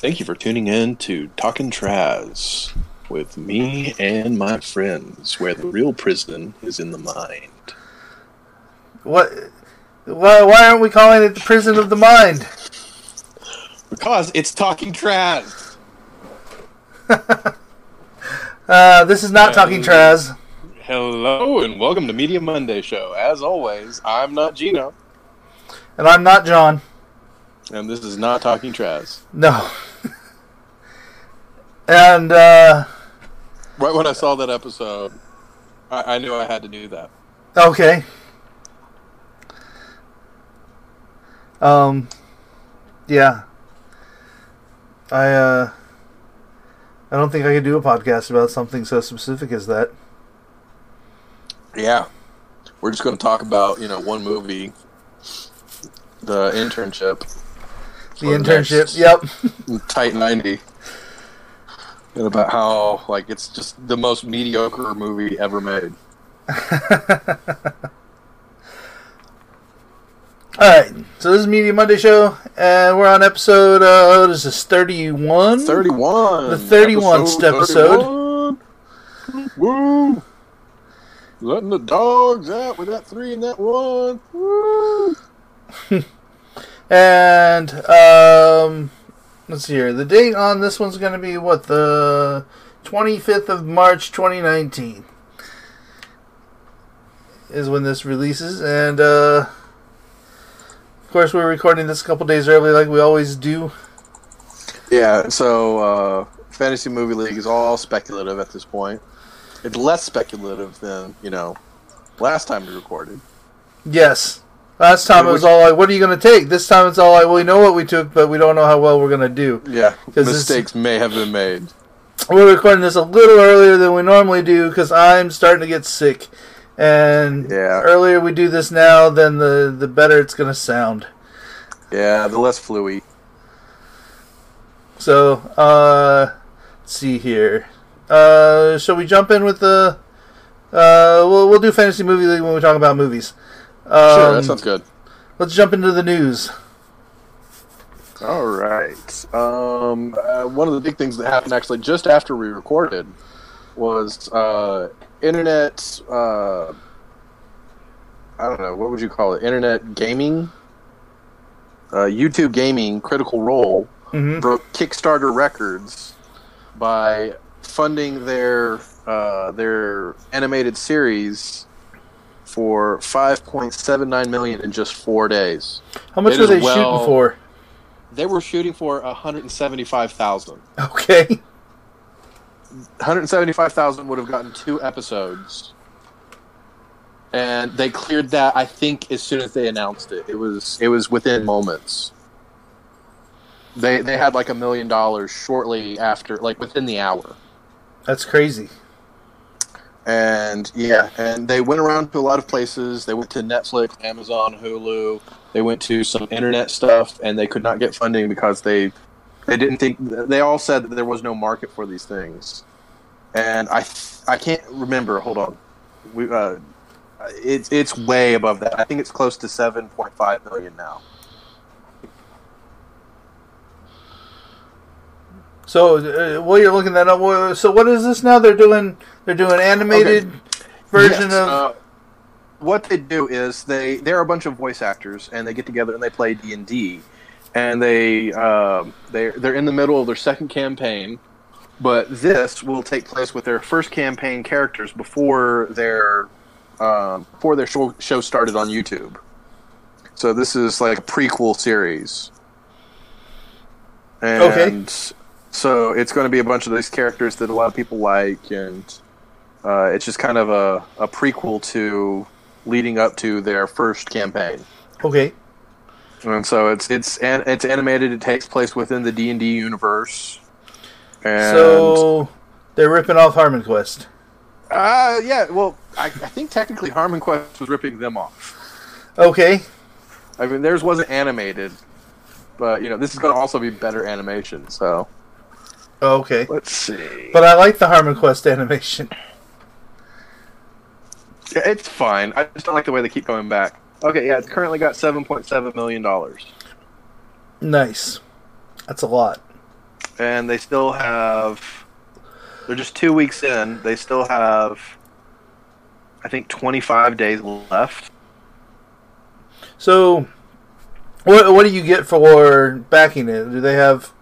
Thank you for tuning in to Talkin' Traz with me and my friends, where the real prison is in the mind. What? Why, why aren't we calling it the prison of the mind? Because it's Talking Traz. Uh, this is not talking Traz. Hello and welcome to Media Monday Show. As always, I'm not Gino, And I'm not John. and this is not Talking Traz. No. And, uh, Right when I saw that episode, I, I knew I had to do that. okay. Um, yeah. I, uh, I don't think I could do a podcast about something so specific as that. Yeah. We're just going to talk about, you know, one movie, the internship. The internship. next Yep. Tight 90. And about how, like, it's just the most mediocre movie ever made. All right, so this is Media Monday Show, and we're on episode. Uh, what is this? Thirty-one. 31. The 31st episode. 31. Woo! Letting the dogs out with that three and that one. Woo! And um, let's see here. The date on this one's going to be what the twenty-fifth of March, twenty nineteen, is when this releases, and uh, of course we're recording this a couple days early, like we always do. Yeah, so uh, Fantasy Movie League is all speculative at this point. It's less speculative than, you know, last time we recorded. Yes. Last time it was all like, "What are you going to take?" This time it's all like, "Well, we know what we took, but we don't know how well we're going to do." Yeah, 'Cause this- mistakes may have been made. We're recording this a little earlier than we normally do because I'm starting to get sick. And Yeah. earlier we do this now, then the the better it's going to sound. Yeah, the less fluey. So, uh, let's see here. Uh, shall we jump in with the? Uh, we'll we'll do fantasy movie league when we talk about movies. Um, Sure, that sounds good. Let's jump into the news. All right. Um, uh, one of the big things that happened actually just after we recorded was uh, internet. Uh, I don't know what would you call it? Internet gaming. Uh, YouTube gaming Critical Role hmm broke Kickstarter records by funding their uh, their animated series for 5.79 million in just four days. How much It were they well- shooting for? They were shooting for 175,000. Okay. 175,000 would have gotten two episodes. And they cleared that I think as soon as they announced it. It was it was within moments. They they had like a million dollars shortly after like within the hour. That's crazy. And yeah, and they went around to a lot of places. They went to Netflix, Amazon, Hulu. They went to some internet stuff, and they could not get funding because they they didn't think they all said that there was no market for these things. And I I can't remember. Hold on, we uh, it's it's way above that. I think it's close to seven point five million now. So uh, while you're looking that up, so what is this now? They're doing they're doing animated version Yes, of. uh, what they do is they they're a bunch of voice actors and they get together and they play D and D, and they um, they they're in the middle of their second campaign, but this will take place with their first campaign characters before their um, before their show, show started on YouTube. So this is like a prequel series, and Okay. So it's going to be a bunch of these characters that a lot of people like, and uh, it's just kind of a, a prequel to leading up to their first campaign. okay. And so it's it's an, it's animated. It takes place within the D and D universe. And So they're ripping off Harmon Quest. uh, yeah, well, I, I think technically Harmon Quest was ripping them off. Okay. I mean, theirs wasn't animated, but you know, this is going to also be better animation. So Oh, okay. let's see. But I like the Harmon Quest animation. Yeah, it's fine. I just don't like the way they keep going back. Okay, yeah, it's currently got seven point seven million dollars. Nice. That's a lot. and they still have. They're just two weeks in. They still have, I think, 25 days left. So, what what do you get for backing it? Do they have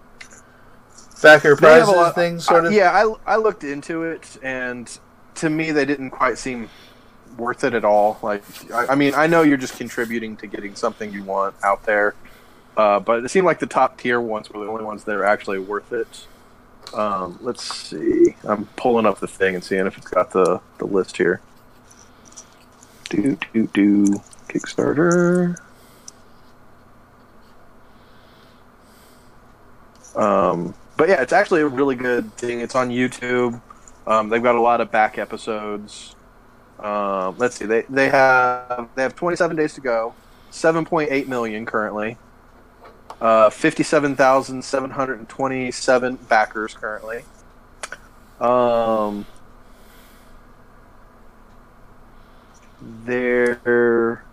backer They prizes lot- things sort of? Uh, yeah, I, I looked into it, and to me, they didn't quite seem worth it at all. Like, I, I mean, I know you're just contributing to getting something you want out there, uh, but it seemed like the top tier ones were the only ones that are actually worth it. Um, let's see. I'm pulling up the thing and seeing if it's got the, the list here. Do do do Kickstarter. Um, but yeah, it's actually a really good thing. It's on YouTube. Um, they've got a lot of back episodes. Um, let's see. They they have they have 27 days to go. 7.8 million currently. Uh, 57,727 backers currently. Um, their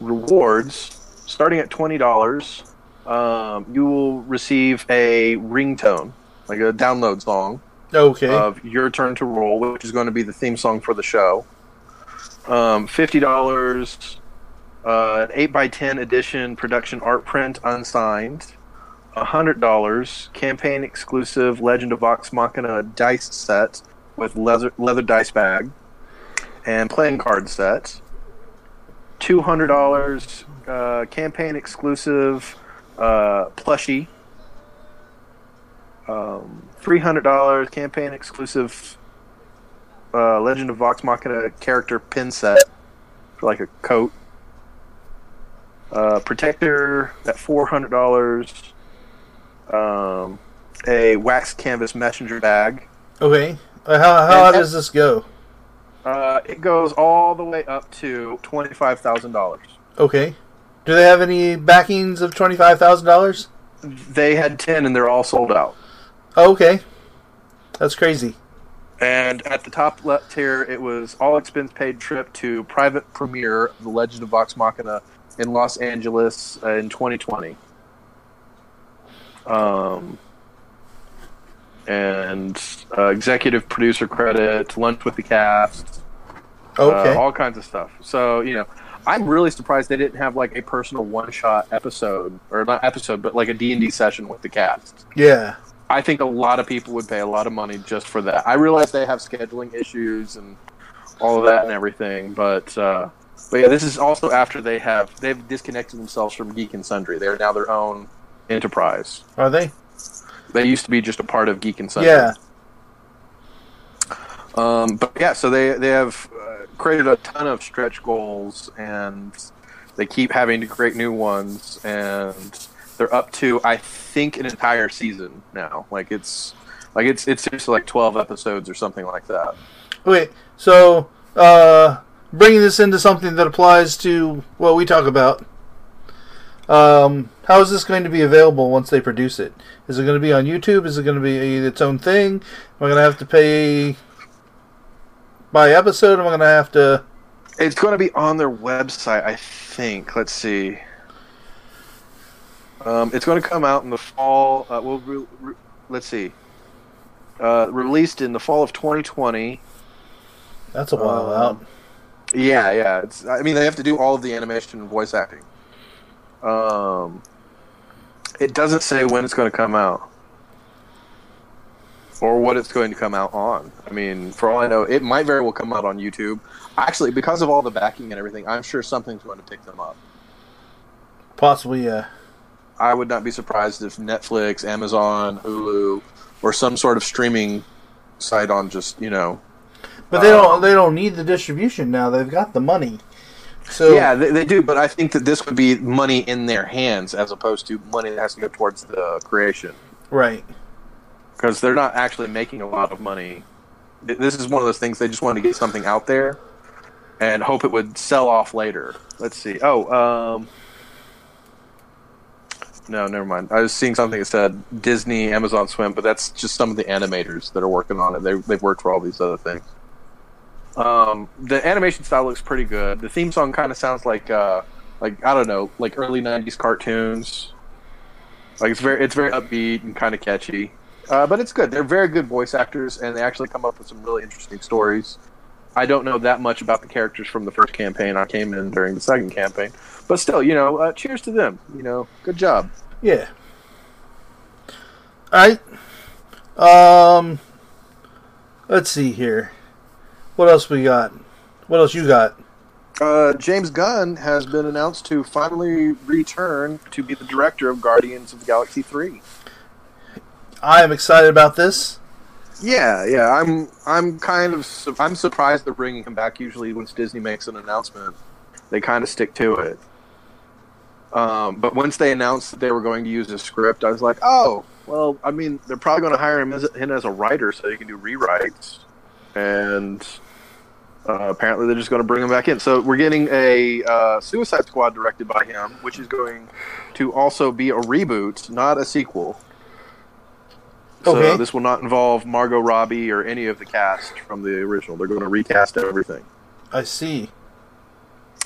rewards starting at twenty dollars. Um, you will receive a ringtone, like a download song Okay. of "Your Turn to Roll," which is going to be the theme song for the show. Um, Fifty dollars, uh, an eight x ten edition production art print unsigned. hundred dollars campaign exclusive Legend of Vox Machina dice set with leather leather dice bag and playing card set. Two hundred dollars uh, campaign exclusive uh, plushie. Um, three hundred dollars campaign exclusive uh, Legend of Vox Machina character pin set for like a coat. Uh, protector at four hundred dollars. Um, a wax canvas messenger bag. okay. Uh, how how and- does this go? Uh, it goes all the way up to twenty five thousand dollars. Okay. Do they have any backings of twenty five thousand dollars? They had ten and they're all sold out. Oh, okay. That's crazy. And at the top left tier, it was all expense paid trip to private premiere of The Legend of Vox Machina in Los Angeles in 2020. Um, and uh, executive producer credit, lunch with the cast, Okay. uh, all kinds of stuff. So you know, I'm really surprised they didn't have like a personal one shot episode or not episode, but like a D and D session with the cast. yeah. I think a lot of people would pay a lot of money just for that. I realize they have scheduling issues and all of that and everything, but uh, but yeah, this is also after they have they've disconnected themselves from Geek and Sundry. They are now their own enterprise. Are they? They used to be just a part of Geek and Sundry. Yeah. Um, but yeah, so they they have uh, created a ton of stretch goals, and they keep having to create new ones, and they're up to I think an entire season now. Like it's like it's it's seriously like twelve episodes or something like that. Okay. So, uh, bringing this into something that applies to what we talk about. Um, how is this going to be available once they produce it? Is it going to be on YouTube? Is it going to be its own thing? Am I going to have to pay by episode? Am I going to have to? It's going to be on their website, I think. Let's see. Um, it's going to come out in the fall. Uh, well, re- re- let's see. Uh, released in the fall of 2020. That's a while Um, out. Yeah, yeah. It's. I mean, they have to do all of the animation and voice acting. Um, it doesn't say when it's going to come out, or what it's going to come out on. I mean, for all I know, it might very well come out on YouTube. Actually, because of all the backing and everything, I'm sure something's going to pick them up. Possibly, yeah. I would not be surprised if Netflix, Amazon, Hulu, or some sort of streaming site on just you know But they don't. Um, They don't need the distribution now. They've got the money. So yeah, they, they do, but I think that this would be money in their hands as opposed to money that has to go towards the creation right. because they're not actually making a lot of money. This is one of those things they just want to get something out there and hope it would sell off later. Let's see. Oh, um, no, never mind. I was seeing something that said Disney, Amazon Swim, but that's just some of the animators that are working on it. They, they've worked for all these other things. Um, the animation style looks pretty good. The theme song kind of sounds like uh, like I don't know, like early '90s cartoons. Like it's very it's very upbeat and kind of catchy, uh, but it's good. They're very good voice actors, and they actually come up with some really interesting stories. I don't know that much about the characters from the first campaign. I came in during the second campaign, but still, you know, uh, cheers to them. You know, good job. Yeah. All right. Um. Let's see here. What else we got? What else you got? Uh, James Gunn has been announced to finally return to be the director of Guardians of the Galaxy 3. I am excited about this. Yeah, yeah, I'm I'm kind of su- I'm surprised they're bringing him back. Usually, once Disney makes an announcement, they kind of stick to it. Um, but once they announced that they were going to use a script, I was like, oh, well, I mean, they're probably going to hire him as, him as a writer so he can do rewrites, and uh, apparently they're just going to bring him back in. So we're getting a uh, Suicide Squad directed by him, which is going to also be a reboot, not a sequel. So Okay. this will not involve Margot Robbie or any of the cast from the original. They're going to recast everything, I see.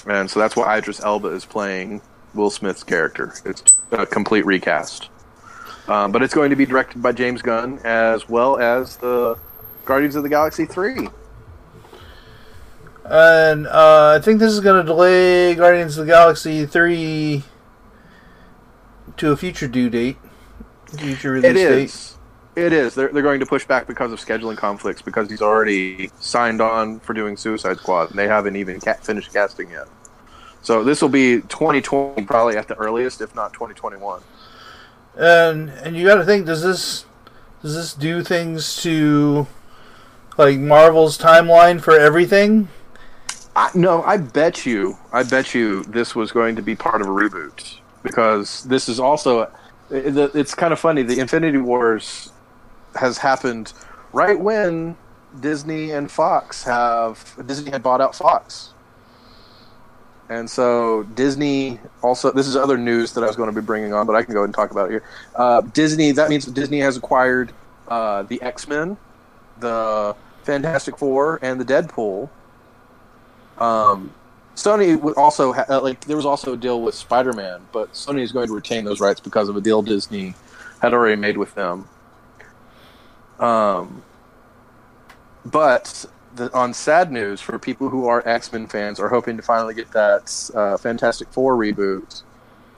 and so that's why Idris Elba is playing Will Smith's character. It's a complete recast, um, but it's going to be directed by James Gunn as well as the Guardians of the Galaxy three. And uh, I think this is going to delay Guardians of the Galaxy 3 to a future due date. Future release It date. is. It is. They're, they're going to push back because of scheduling conflicts because he's already signed on for doing Suicide Squad and they haven't even ca- finished casting yet. So this will be 2020 probably at the earliest, if not 2021. And and you got to think does this does this do things to like Marvel's timeline for everything? I, no, I bet you, I bet you this was going to be part of a reboot because this is also, it- it- it's kind of funny. The Infinity Wars has happened right when Disney and Fox have Disney had bought out Fox, and so Disney also. This is other news that I was going to be bringing on, but I can go and talk about it here. Uh, Disney. That means Disney has acquired uh, the X Men, the Fantastic Four, and the Deadpool. Um, Sony would also ha- uh, like there was also a deal with Spider-Man, but Sony is going to retain those rights because of a deal Disney had already made with them. Um, but the, on sad news for people who are X-Men fans are hoping to finally get that uh, Fantastic Four reboot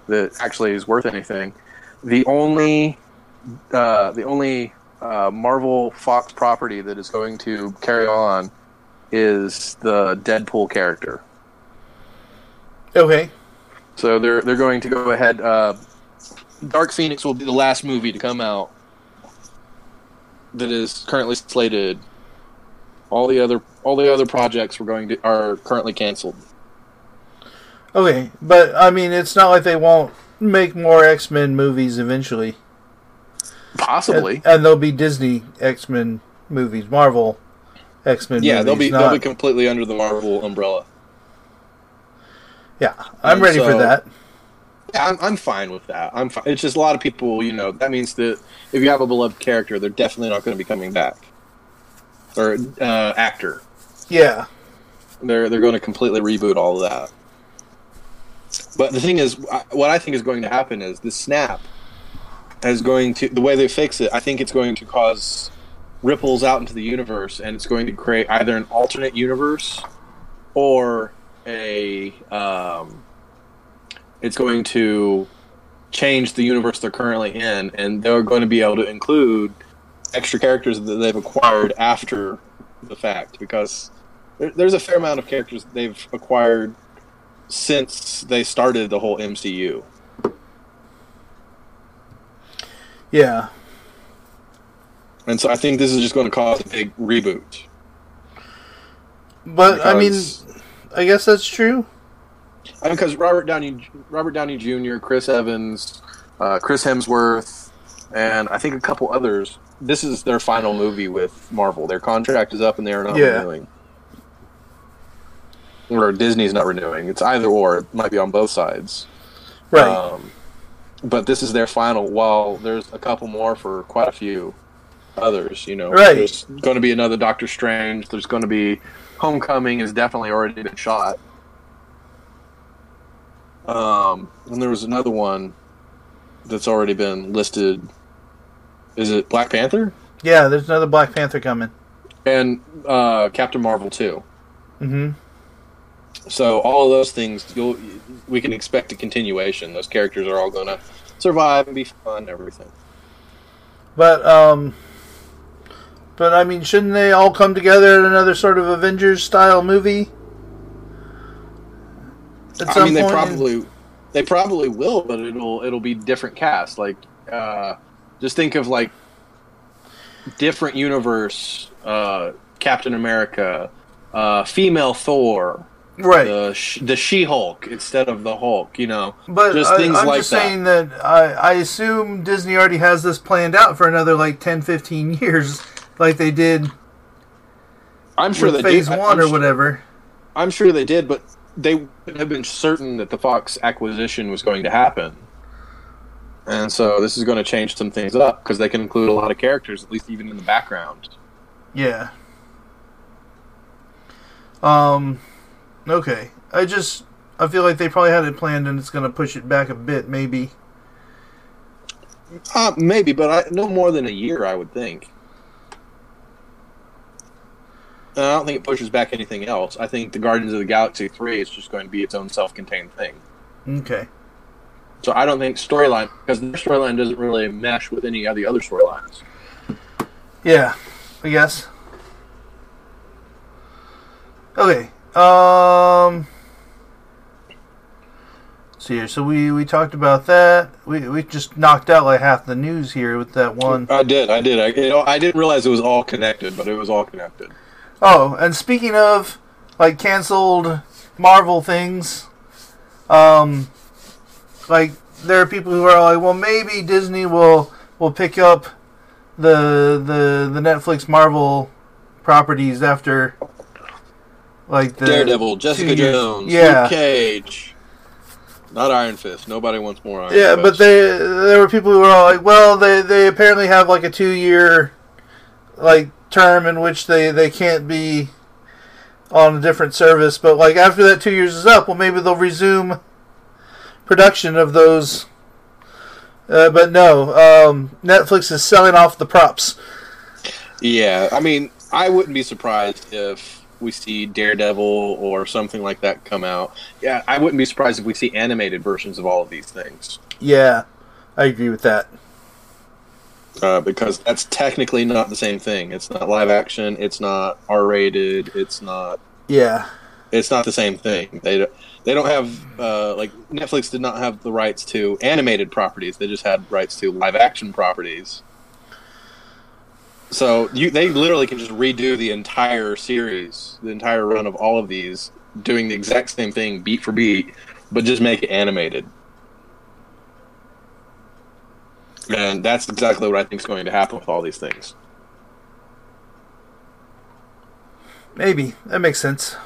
that actually is worth anything. The only uh, the only uh, Marvel Fox property that is going to carry on is the Deadpool character. Okay. So they're they're going to go ahead. Uh, Dark Phoenix will be the last movie to come out that is currently slated. All the other all the other projects were going to are currently canceled. Okay, but I mean it's not like they won't make more X-Men movies eventually. Possibly, And, and there'll be Disney X-Men movies, Marvel X-Men yeah, movies. they'll be not- they'll be completely under the Marvel umbrella. Yeah, I'm And ready for that. Yeah, I'm, I'm fine with that. I'm fine. It's just a lot of people, you know, that means that if you have a beloved character, they're definitely not going to be coming back. Or uh, actor, Yeah. they're they're going to completely reboot all of that. But the thing is, what I think is going to happen is the snap is going to the way they fix it. I think it's going to cause ripples out into the universe, and it's going to create either an alternate universe or a um, it's going to change the universe they're currently in, and they're going to be able to include extra characters that they've acquired after the fact because there's a fair amount of characters they've acquired since they started the whole MCU. Yeah. And so I think this is just going to cause a big reboot. But I mean I guess that's true. I mean, because Robert Downey, Robert Downey Jr., Chris Evans, uh, Chris Hemsworth, and I think a couple others. This is their final movie with Marvel. Their contract is up, and they are not Yeah. renewing. Or Disney's not renewing. It's either or. It might be on both sides. Right. Um, but this is their final. While there's a couple more for quite a few others, you know. Right. There's going to be another Doctor Strange. There's going to be Homecoming has definitely already been shot. Um, and there was another one that's already been listed. Is it Black Panther Yeah, there's another Black Panther coming. and uh, Captain Marvel too? hmm So all of those things, you'll, we can expect a continuation. Those characters are all going to survive and be fun everything. But um, but I mean, shouldn't they all come together in another sort of Avengers style movie? I mean, they probably they probably will, but it'll it'll be different cast. Like, uh, just think of like different universe. Uh, Captain America, uh, female Thor, right. the the She Hulk instead of the Hulk. You know, But just I, things I'm like just that. saying that I, I assume Disney already has this planned out for another like 10, 15 years, like they did I'm sure they Phase did. One I'm or whatever. I'm sure they did, but they would have been certain that the Fox acquisition was going to happen. And so this is going to change some things up because they can include a lot of characters, at least even in the background. Yeah. Um. Okay. I just I feel like they probably had it planned and it's going to push it back a bit, maybe. Uh, maybe, but I, no more than a year, I would think. And I don't think it pushes back anything else. I think the Guardians of the Galaxy 3 is just going to be its own self contained thing. Okay. So I don't think storyline, because their storyline doesn't really mesh with any of the other storylines. Yeah. I guess. Okay. Um. See here. So we we talked about that. We we just knocked out like half the news here with that one. I did, I did. I, know, I didn't realize it was all connected, but it was all connected. Oh, and speaking of like canceled Marvel things, um, like there are people who are like, well, maybe Disney will will pick up the the the Netflix Marvel properties after like the Daredevil, Jessica Jones, yeah. Luke Cage. Not Iron Fist. Nobody wants more Iron Fist. Yeah, Fist. but they there were people who were all like, well, they they apparently have like a two year like term in which they they can't be on a different service, but like after that two years is up, well, maybe they'll resume production of those. Uh, but no, um, Netflix is selling off the props. Yeah, I mean, I wouldn't be surprised if we see Daredevil or something like that come out. Yeah, I wouldn't be surprised if we see animated versions of all of these things. Yeah, I agree with that. Uh, because that's technically not the same thing. It's not live action. It's not R rated. It's not. Yeah, It's not the same thing. They don't. They don't have uh, like Netflix did not have the rights to animated properties. They just had rights to live action properties. So you, they literally can just redo the entire series, the entire run of all of these, doing the exact same thing beat for beat, but just make it animated. And that's exactly what I think is going to happen with all these things. maybe that makes sense.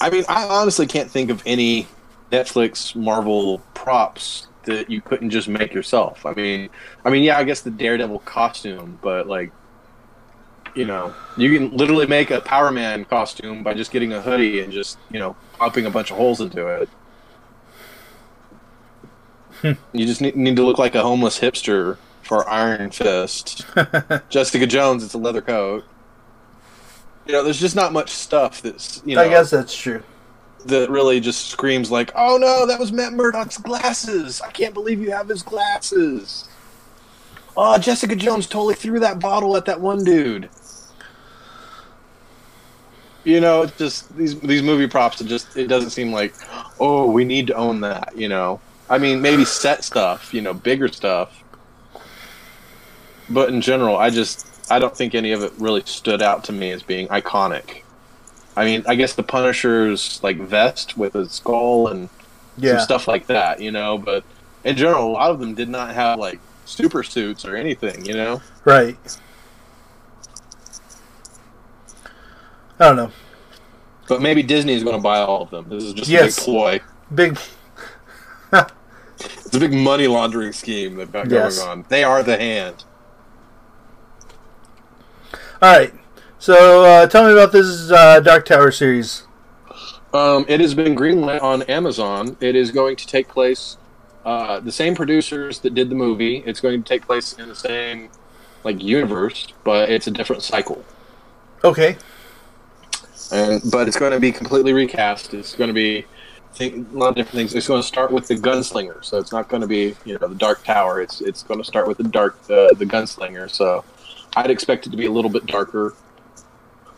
I mean, I honestly can't think of any Netflix Marvel props that you couldn't just make yourself. I mean, I mean, yeah, I guess the Daredevil costume, but like, you know, you can literally make a Power Man costume by just getting a hoodie and just you know popping a bunch of holes into it. You just need, need to look like a homeless hipster for Iron Fist. Jessica Jones, it's a leather coat. You know, there's just not much stuff that's you know I guess that's true. that really just screams like, "Oh no, that was Matt Murdock's glasses! I can't believe you have his glasses." Oh, Jessica Jones totally threw that bottle at that one dude. You know, it's just these these movie props. It just it doesn't seem like, oh, we need to own that. You know, I mean, maybe set stuff. You know, bigger stuff. But in general, I just I don't think any of it really stood out to me as being iconic. I mean, I guess the Punisher's like vest with a skull and Yeah, some stuff like that, you know. But in general, a lot of them did not have like super suits or anything, you know. right. I don't know. But maybe Disney is going to buy all of them. This is just Yes. a big ploy. Big It's a big money laundering scheme they've got Yes. going on. They are the hand. All right. So uh, tell me about this uh, Dark Tower series. Um, it has been greenlit on Amazon. It is going to take place. Uh, the same producers that did the movie. It's going to take place in the same like universe, but it's a different cycle. Okay. And but it's going to be completely recast. It's going to be think, a lot of different things. It's going to start with the gunslinger, so it's not going to be you know the Dark Tower. It's it's going to start with the dark uh, the gunslinger. So I'd expect it to be a little bit darker,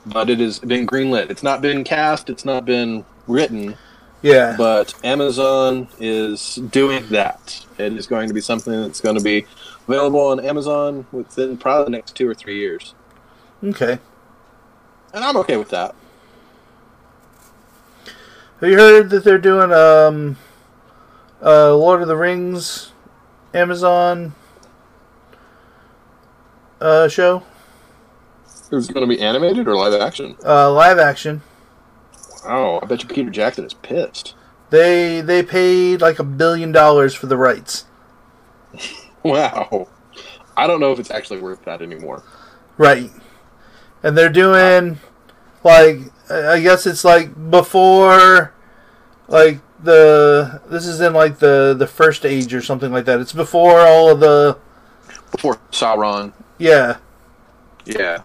but it has been greenlit. It's not been cast. It's not been written. Yeah. But Amazon is doing that. It is going to be something that's going to be available on Amazon within probably the next two or three years, okay. and I'm okay with that. Have you heard that they're doing um, uh, Lord of the Rings Amazon uh, show? Is it going to be animated or live action? Uh, live action. Oh, I bet you Peter Jackson is pissed. They they paid like a billion dollars for the rights. Wow. I don't know if it's actually worth that anymore. Right. And they're doing like I guess it's like before like the this is in like the the first age or something like that. It's before all of the Before Sauron. yeah. Yeah.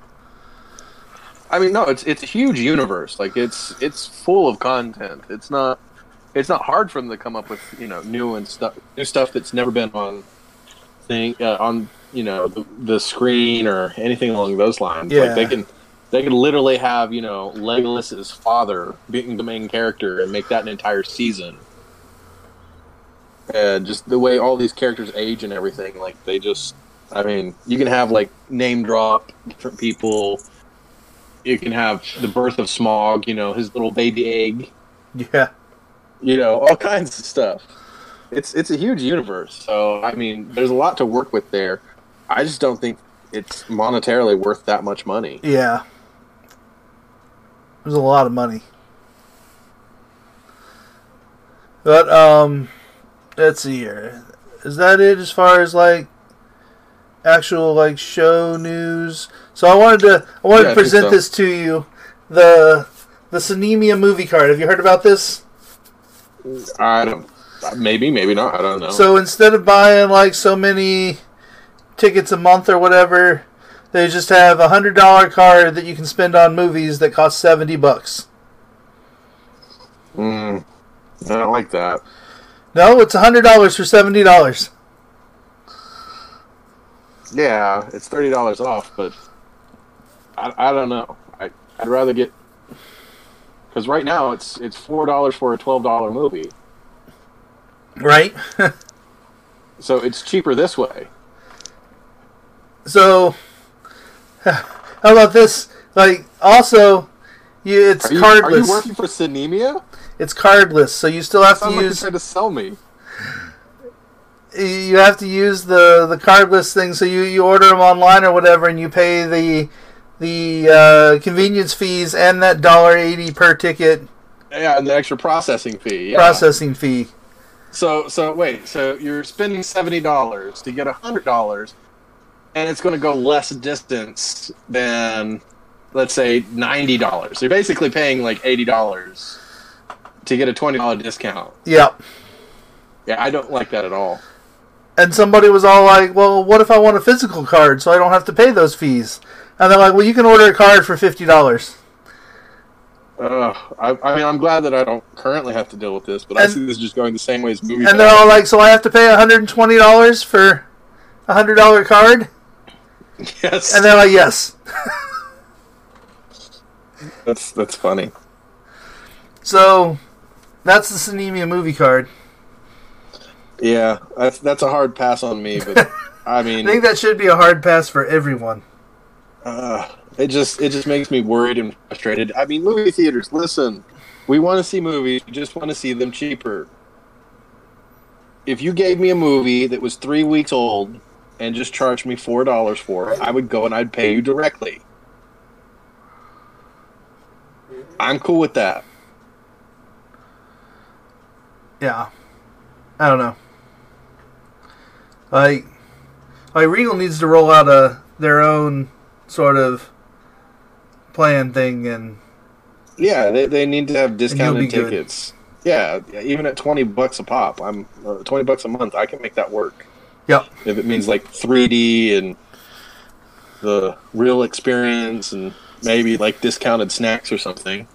I mean, no, it's it's a huge universe. Like it's it's full of content. It's not it's not hard for them to come up with you know new and stuff new stuff that's never been on thing uh, on you know the, the screen or anything along those lines. Yeah. Like they can they could literally have you know Legolas's father being the main character and make that an entire season. And just the way all these characters age and everything, like they just I mean, you can have like name drop different people. You can have the birth of Smaug, you know, his little baby egg, Yeah. you know, all kinds of stuff. It's it's a huge universe, so I mean, there's a lot to work with there. I just don't think it's monetarily worth that much money. Yeah. There's a lot of money. But um let's see here. Is that it as far as like actual like show news? So I wanted to I wanted Yeah, to present so. this to you. The the Sinemia movie card. Have you heard about this? I don't, maybe, maybe not. I don't know. So instead of buying like so many tickets a month or whatever, they just have a hundred dollar card that you can spend on movies that cost seventy bucks. Mm, I don't like that. No, it's a hundred dollars for seventy dollars. Yeah, it's thirty dollars off, but I, I don't know. I I'd rather get because right now it's it's four dollars for a twelve dollar movie, Right? so it's cheaper this way. so how about this? Like also you it's Are you, cardless. are you working for Sinemia? it's cardless, so you still have to Sounds like you're use trying to sell me. you have to use the the cardless thing. So you you order them online or whatever, and you pay the the uh, convenience fees and that dollar eighty per ticket Yeah, and the extra processing fee. Yeah. processing fee. So so wait, so you're spending seventy dollars to get hundred dollars, and it's going to go less distance than, let's say, ninety dollars. You're basically paying like eighty dollars to get a twenty dollar discount. Yep. Yeah, I don't like that at all. And somebody was all like, "Well, what if I want a physical card so I don't have to pay those fees?" And they're like, "Well, you can order a card for fifty dollars." Uh, I, I mean, I'm glad that I don't currently have to deal with this, but I And- see this just going the same way as movies. And they're all like, "So I have to pay one hundred and twenty dollars for a hundred dollar card?" Yes, And they're like, "Yes." that's that's funny. So that's the Sinemia movie card. Yeah, that's that's a hard pass on me, but I mean, I think that should be a hard pass for everyone. Uh, it just it just makes me worried and frustrated. I mean, movie theaters. Listen, we want to see movies. We just want to see them cheaper. If you gave me a movie that was three weeks old and just charge me four dollars for it, I would go and I'd pay you directly. I'm cool with that. Yeah. I don't know. Like, like Regal needs to roll out a their own sort of plan thing and Yeah, they, they need to have discounted be good. tickets. Yeah, even at twenty bucks a pop, I'm uh, twenty bucks a month. I can make that work Yep. if it means like 3D and the real experience and maybe like discounted snacks or something.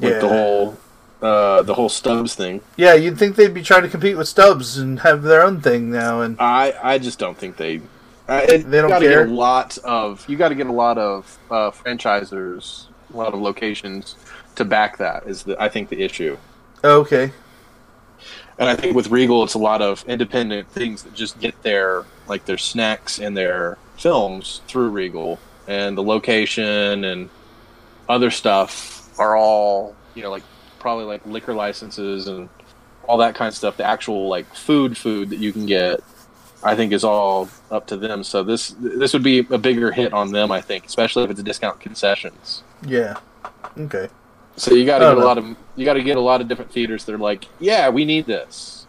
Yeah. the whole uh, the whole Stubs thing. Yeah, you'd think they'd be trying to compete with Stubs and have their own thing now. And I I just don't think they. I, it, They don't gotta care? Get a lot of you got to get a lot of uh, franchisers, a lot of locations to back that. Is the I think the issue. okay, And I think with Regal, it's a lot of independent things that just get their like their snacks and their films through Regal, and the location and other stuff are all you know like probably like liquor licenses and all that kind of stuff. The actual like food food that you can get, I think, is all up to them. So this this would be a bigger hit on them, I think, especially if it's a discount concessions. yeah, okay, So you got to oh, don't get a lot of you got to get a lot of different theaters that are like, yeah, we need this.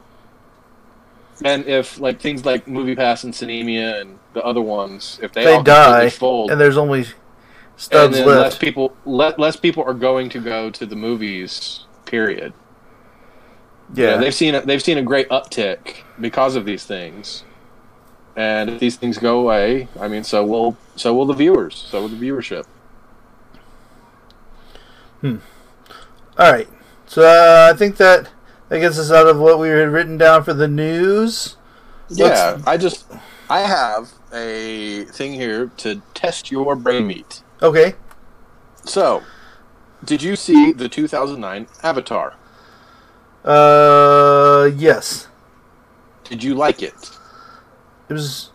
And if like things like Movie Pass and Sinemia and the other ones, if they, they die, fold, and there's only and then less left. people le- less people are going to go to the movies. Period. Yeah, they've seen a, they've seen a great uptick because of these things. And if these things go away, I mean, so will so will the viewers, so will the viewership. Hmm. All right. So uh, I think that that gets us out of what we had written down for the news. Yeah, Let's- I just I have a thing here to test your brain meat. Okay. So, did you see the 2009 Avatar? Uh, yes. Did you like it? It was.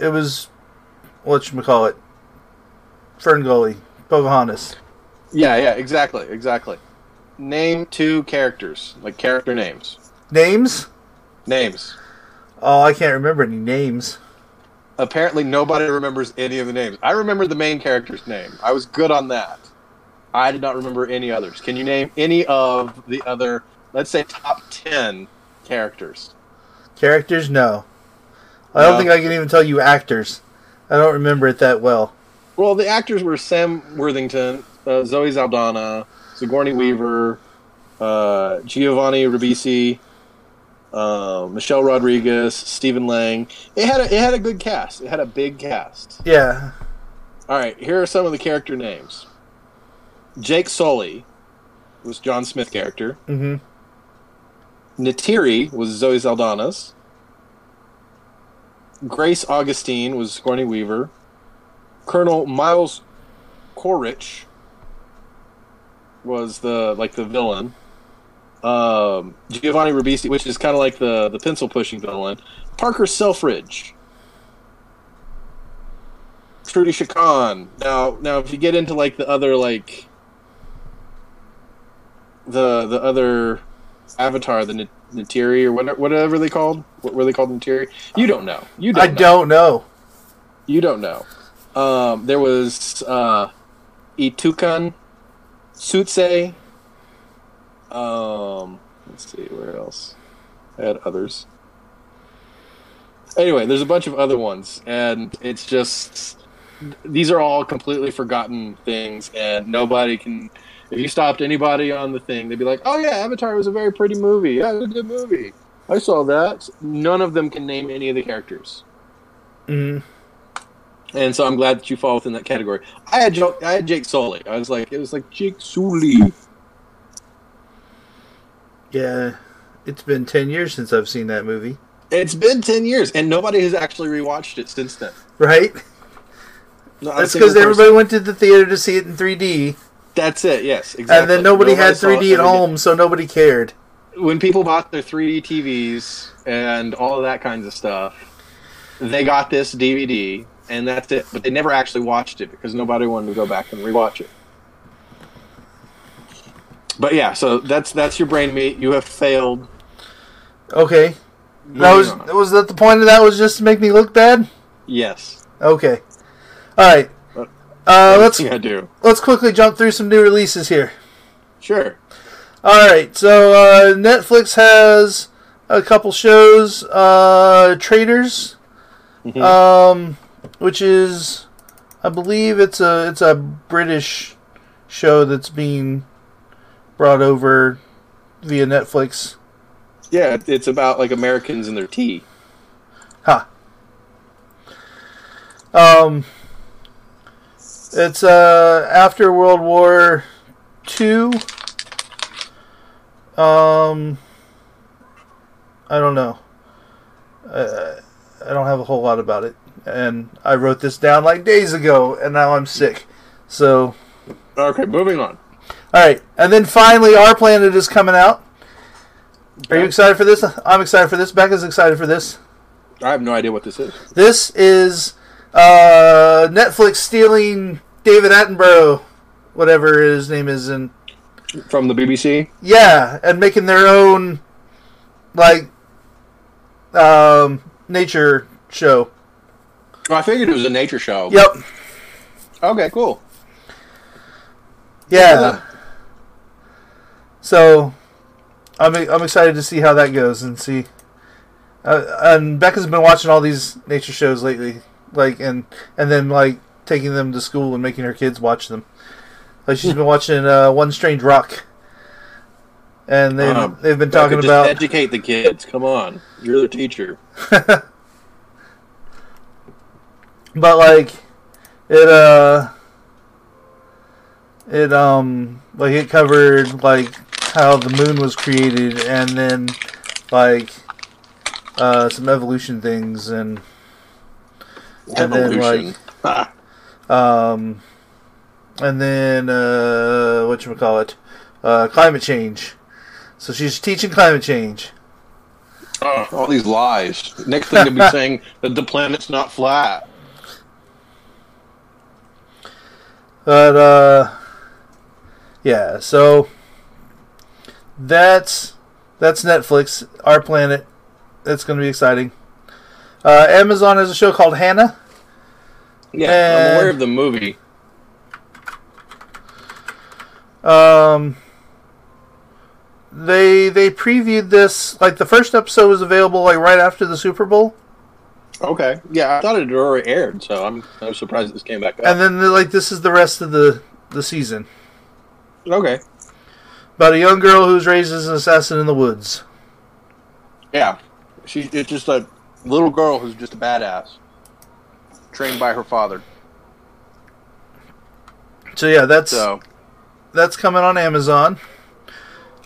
It was. What you call it? Fern Gully, Pocahontas. Yeah, yeah, exactly, exactly. Name two characters, like character names. Names? Names. Oh, I can't remember any names. Apparently, nobody remembers any of the names. I remember the main character's name. I was good on that. I did not remember any others. Can you name any of the other, let's say, top 10 characters? Characters? No. I don't No. think I can even tell you actors. I don't remember it that well. Well, the actors were Sam Worthington, uh, Zoe Saldana, Sigourney Weaver, uh, Giovanni Ribisi, uh, Michelle Rodriguez, Stephen Lang. It had a, it had a good cast. It had a big cast. Yeah. All right, here are some of the character names. Jake Sully was John Smith character. Mm-hmm. Neytiri was Zoe Saldana's. Grace Augustine was Sigourney Weaver. Colonel Miles Quaritch was the like the villain. Um, Giovanni Ribisi, which is kind of like the the pencil pushing villain. Parker Selfridge. Trudy Chacon. Now, now, if you get into like the other like the the other Avatar, the Natiri or whatever, whatever they called, what were they called Natiri? You don't know. You don't. I know. don't know. You don't know. Um, there was uh, Eytukan, Tsu'tey. Um, let's see where else. I had others. Anyway, there's a bunch of other ones, and it's just these are all completely forgotten things, and nobody can. If you stopped anybody on the thing, they'd be like, "Oh yeah, Avatar was a very pretty movie. Yeah, it was a good movie. I saw that." None of them can name any of the characters. Mm. And so I'm glad that you fall within that category. I had jo- I had Jake Sully. I was like, it was like Jake Sully. Yeah. It's been 10 years since I've seen that movie. It's been ten years, and nobody has actually rewatched it since then. Right? Not That's because everybody went to the theater to see it in 3D. That's it. Yes, exactly. And then nobody, had 3D at home, so nobody cared. When people bought their 3D TVs and all of that kinds of stuff, they got this DVD, and that's it. But they never actually watched it because nobody wanted to go back and rewatch it. But yeah, so that's that's your brain meat. You have failed. Okay. That was on. was that the point of that was just to make me look bad? yes. Okay. All right. Uh, let's I do. let's quickly jump through some new releases here. Sure. All right. So uh, Netflix has a couple shows. Uh, Traitors, Mhm. um, which is, I believe it's a it's a British show that's being brought over via Netflix. Yeah, it's about like Americans and their tea. Ha. Um, it's uh after World War Two. Um, I don't know. Uh, I don't have a whole lot about it, and I wrote this down like days ago, and now I'm sick. So, Okay, moving on. all right, and then finally, Our Planet is coming out. Are you excited for this? I'm excited for this. Becca's excited for this. I have no idea what this is. This is uh, Netflix stealing David Attenborough, whatever his name is, and From the BBC? yeah, and making their own like um, nature show. Oh, I figured it was a nature show. Yep. Okay, cool. Yeah. So I'm I'm excited to see how that goes and see. Uh, and Becca's been watching all these nature shows lately, like and and then like taking them to school and making her kids watch them. Like she's been watching uh, One Strange Rock, and they Um, they've been talking just about educate the kids. Come on, you're the teacher. but like it uh it um like it covered like how the moon was created and then like uh some evolution things and And then, Evolution. Ah, um and then uh what you call it uh climate change so she's teaching climate change oh, all these lies. Next thing to be saying that the planet's not flat. But uh yeah, so that's that's Netflix, Our Planet. That's going to be exciting. Uh, Amazon has a show called Hannah. Yeah, And- I'm aware of the movie. Um they they previewed this like the first episode was available like right after the Super Bowl. Okay, yeah, I thought it had already aired, so I'm I'm surprised this came back up. And then like this is the rest of the the season. okay, About a young girl who's raised as an assassin in the woods. yeah, she's it's just a little girl who's just a badass, trained by her father. So yeah, that's So that's coming on Amazon.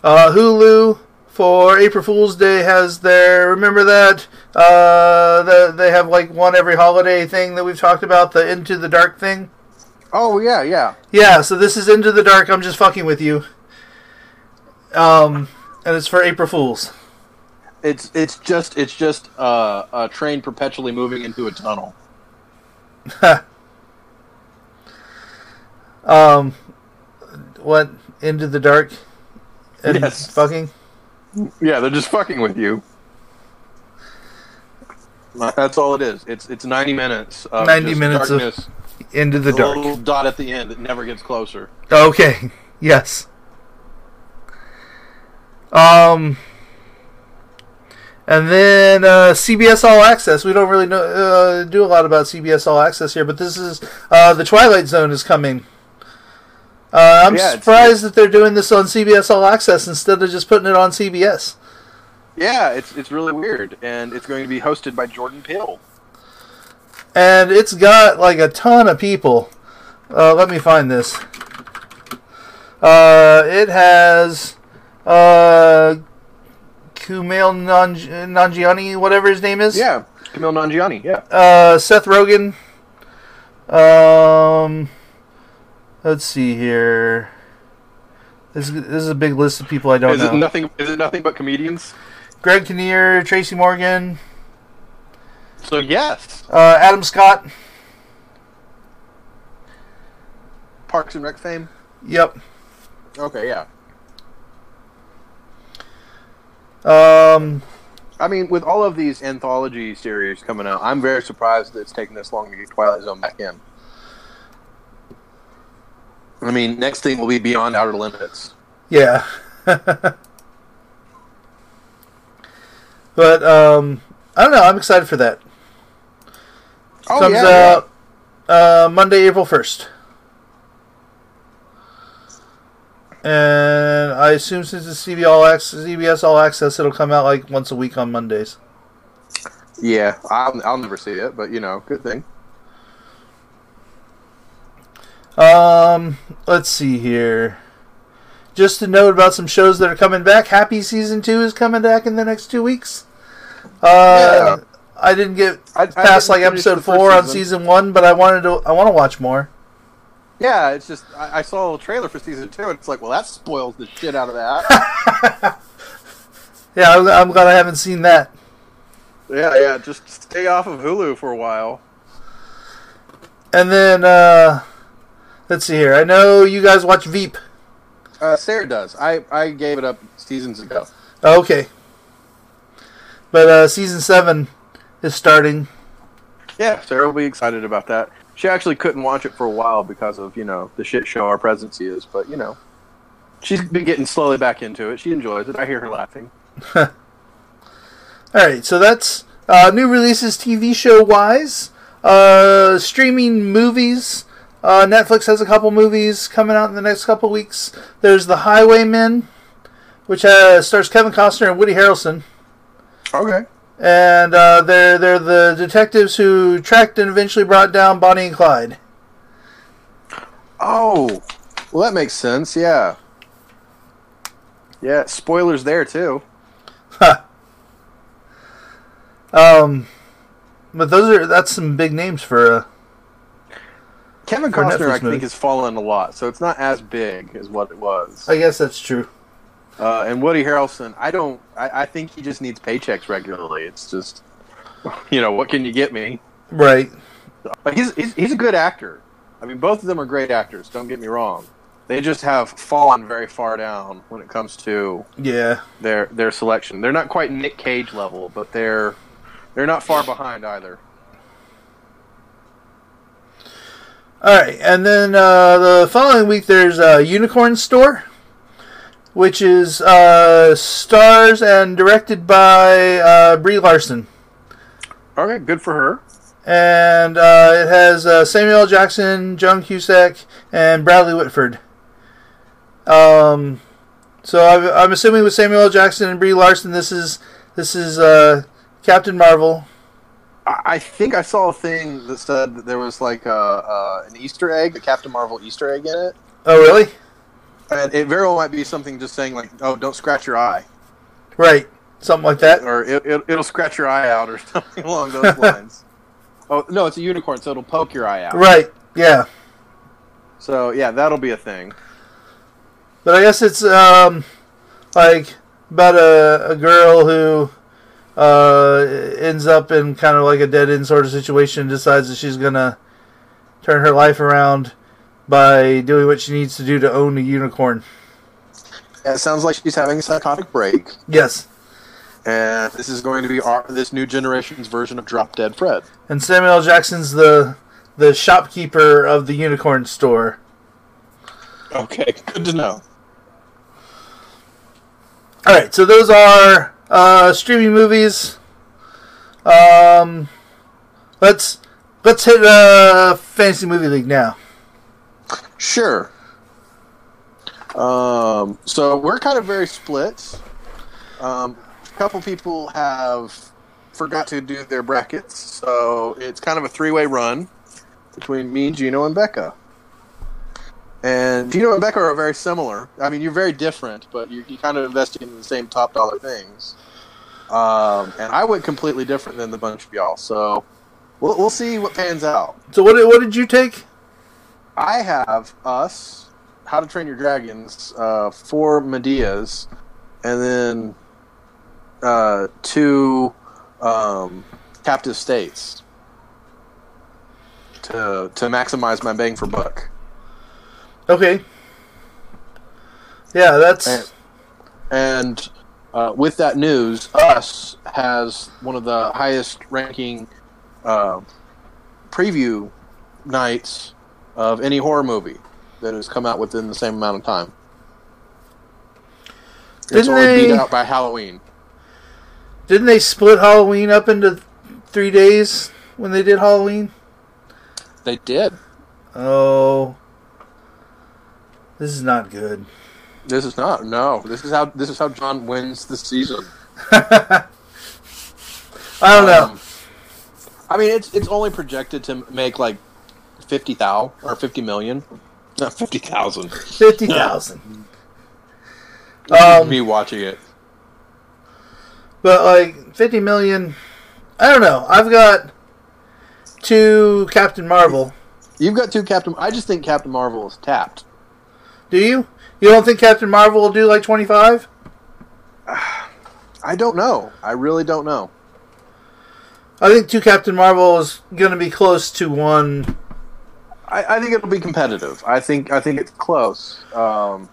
Uh, Hulu for April Fool's Day has their remember that uh, the, they have like one every holiday thing that we've talked about the Into the Dark thing. Oh yeah, yeah. Yeah, so this is Into the Dark. I'm just fucking with you. Um, and it's for April Fools. It's it's just it's just uh, a train perpetually moving into a tunnel. um, what Into the Dark? And Yes. fucking. Yeah, they're just fucking with you. That's all it is. It's it's ninety minutes. Of 90 just minutes of. Into the The Dark. little dot at the end that never gets closer. Okay. Yes. Um. And then uh, CBS All Access. We don't really know uh, do a lot about CBS All Access here, but this is uh, the Twilight Zone is coming. Uh, I'm Yeah, surprised that they're doing this on CBS All Access instead of just putting it on CBS. Yeah, it's it's really weird, and it's going to be hosted by Jordan Peele. And it's got like a ton of people. Uh, let me find this. Uh, it has uh, Kumail Nanj- Nanjiani, whatever his name is. Yeah, Camille Nanjiani. Yeah. Uh, Seth Rogen. Um, let's see here. This, this is a big list of people I don't Is know. it nothing? Is it nothing but comedians? Greg Kinnear, Tracy Morgan, So yes, uh, Adam Scott. Parks and Rec fame. Yep. Okay, yeah. Um, I mean, with all of these anthology series coming out, I'm very surprised that it's taken this long to get Twilight Zone back in. I mean, next thing will be Beyond Outer Limits. Yeah. but um I don't know, I'm excited for that. Oh Comes yeah, out uh Monday, April first. And I assume since it's CB All Access, CBS All Access, it'll come out like once a week on Mondays. Yeah, I'll, I'll never see it, but you know, good thing. Um, let's see here. Just a note about some shows that are coming back. Happy season two is coming back in the next two weeks. Uh, Yeah. I didn't get I, I past didn't like episode four on season. season one, but I wanted to. I want to watch more. Yeah, it's just I, I saw a trailer for season two, and it's like, well, that spoils the shit out of that. Yeah, I'm, I'm glad I haven't seen that. yeah, yeah, just stay off of Hulu for a while. And then uh, let's see here. I know you guys watch Veep. Uh, Sarah does. I I gave it up seasons ago. Okay, but uh, season seven is starting. Yeah, Sarah will be excited about that. She actually couldn't watch it for a while because of you know the shit show our presidency is, but you know, she's been getting slowly back into it. She enjoys it. I hear her laughing. All right, so that's uh, new releases TV show wise. Uh, streaming movies. Uh, Netflix has a couple movies coming out in the next couple weeks. There's The Highwaymen, which uh, stars Kevin Costner and Woody Harrelson. Okay. And uh, they're they're the detectives who tracked and eventually brought down Bonnie and Clyde. Oh, well, that makes sense. Yeah. Yeah. Spoilers there too. Um, but those are that's some big names for. Uh, Kevin Costner, Netflix I movie. think, has fallen a lot, so it's not as big as what it was. I guess that's true. Uh, and Woody Harrelson, I don't. I, I think he just needs paychecks regularly. It's just, you know, what can you get me? Right. Like he's, he's he's a good actor. I mean, both of them are great actors. Don't get me wrong. They just have fallen very far down when it comes to Yeah. their their selection. They're not quite Nick Cage level, but they're they're not far behind either. All right, and then uh, the following week there's a Unicorn Store, which is uh, stars and directed by uh, Brie Larson, Okay, good for her. and uh, it has uh, Samuel L. Jackson, Joan Cusack, and Bradley Whitford. Um, so I'm, I'm assuming with Samuel L. Jackson and Brie Larson, this is this is uh, Captain Marvel. I think I saw a thing that said that there was like a, uh, an Easter egg, a Captain Marvel Easter egg in it, Oh, really? and it very well might be something just saying like, "Oh, don't scratch your eye," Right, something like that. or it, it, it'll scratch your eye out, or something along those lines. Oh no, it's a unicorn, so it'll poke your eye out. Right. Yeah. So yeah, that'll be a thing. But I guess it's um, like about a, a girl who uh, ends up in kind of like a dead end sort of situation, decides that she's gonna turn her life around by doing what she needs to do to own a unicorn. Yeah, it sounds like she's having a psychotic break, Yes, and this is going to be our, this new generation's version of Drop Dead Fred. and Samuel Jackson's the the shopkeeper of the unicorn store. Okay, good to know. All right, so those are uh, streaming movies. Um, let's let's hit uh, fantasy movie league now. Sure. Um, so we're kind of very split. Um, a couple people have forgot to do their brackets, so it's kind of a three-way run between me, Gino, and Becca. And Gino and Becca are very similar. I mean, you're very different, but you're, you kind of investing in the same top dollar things. Um, and I went completely different than the bunch of y'all, so we'll, we'll see what pans out. So what did, what did you take? I have us, How to Train Your Dragons, uh, four Madeas, and then uh, two um, captive states to to maximize my bang for buck. Okay. Yeah, that's And, and uh, with that news, us has one of the highest ranking uh, preview nights of any horror movie that has come out within the same amount of time. Didn't only they- beat out by Halloween. didn't they split Halloween up into three days when they did Halloween? They did. Oh, this is not good. This is not. No, this is how this is how John wins the season. I don't know. Um, I mean, it's it's only projected to make like fifty thou or fifty million, not fifty thousand. Fifty thousand. Um, Me watching it. But like fifty million, I don't know. I've got two Captain Marvel. You've got two Captain. I just think Captain Marvel is tapped. Do you? You don't think Captain Marvel will do like twenty five? I don't know. I really don't know. I think two Captain Marvel is going to be close to one. I, I think it'll be competitive. I think I think it's close. Um,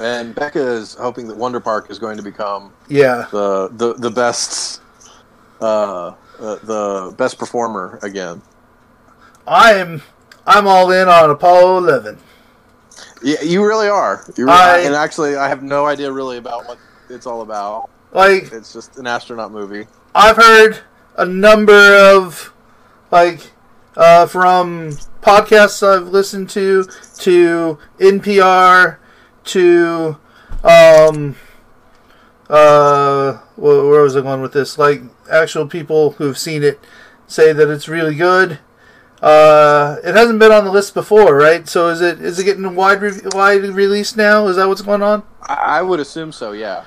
and Becca is hoping that Wonder Park is going to become Yeah, the the the best uh, uh, the best performer again. I'm I'm all in on Apollo eleven. Yeah, you really are. You really I- and actually, I have no idea really about what it's all about. Like It's just an astronaut movie. I've heard a number of like uh, from podcasts I've listened to to NPR to um uh where was I going with this? Like actual people who've seen it say that it's really good. Uh, it hasn't been on the list before, right? So is it is it getting wide re- wide release now? Is that what's going on? I, would assume so. Yeah.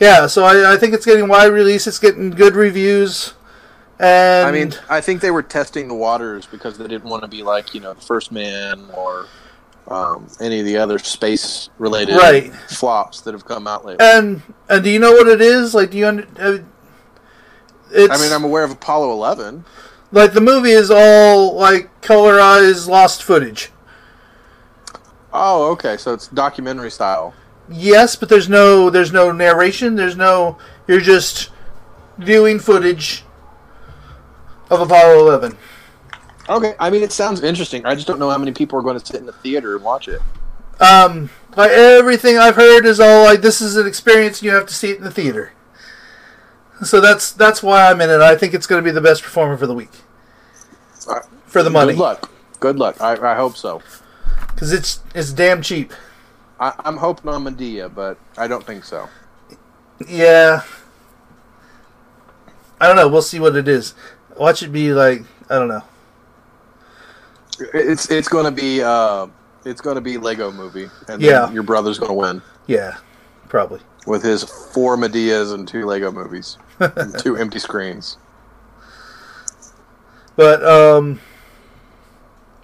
Yeah, so I, I think it's getting wide release. It's getting good reviews. And I mean, I think they were testing the waters because they didn't want to be like you know the First Man or um, any of the other space related Right. flops that have come out lately. and and do you know what it is? Like, do you? Under, uh, it's I mean, I'm aware of Apollo 11. Like the movie is all like colorized lost footage. Oh, okay, so it's documentary style. Yes, but there's no there's no narration. There's no you're just viewing footage of Apollo 11. Okay, I mean, it sounds interesting. I just don't know how many people are going to sit in the theater and watch it. Um, like everything I've heard is all like this is an experience and you have to see it in the theater. So that's that's why I'm in it. I think it's going to be the best performer for the week All right. for the money Good luck. Good luck. I, I hope so. because it's it's damn cheap. I, I'm hoping on Madea, but I don't think so. Yeah, I don't know. We'll see what it is. Watch it be like I don't know. It's it's going to be uh, it's going to be Lego Movie, and Yeah. then your brother's going to win Yeah, probably. with his four Madeas and two Lego movies, and two empty screens. But um,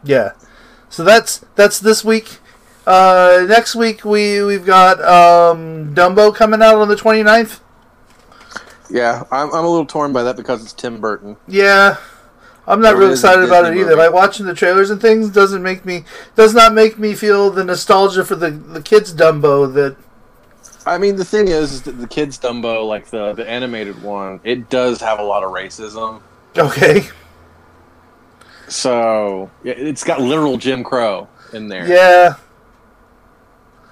yeah. So that's that's this week. Uh, next week we we've got um, Dumbo coming out on the 29th. Yeah, I'm, I'm a little torn by that because it's Tim Burton. Yeah, I'm not Or real it is a excited about it either. movie. Like watching the trailers and things doesn't make me does not make me feel the nostalgia for the the kids Dumbo that I mean, the thing is, is that the kids Dumbo, like the the animated one, it does have a lot of racism. okay So yeah, it's got literal Jim Crow in there. yeah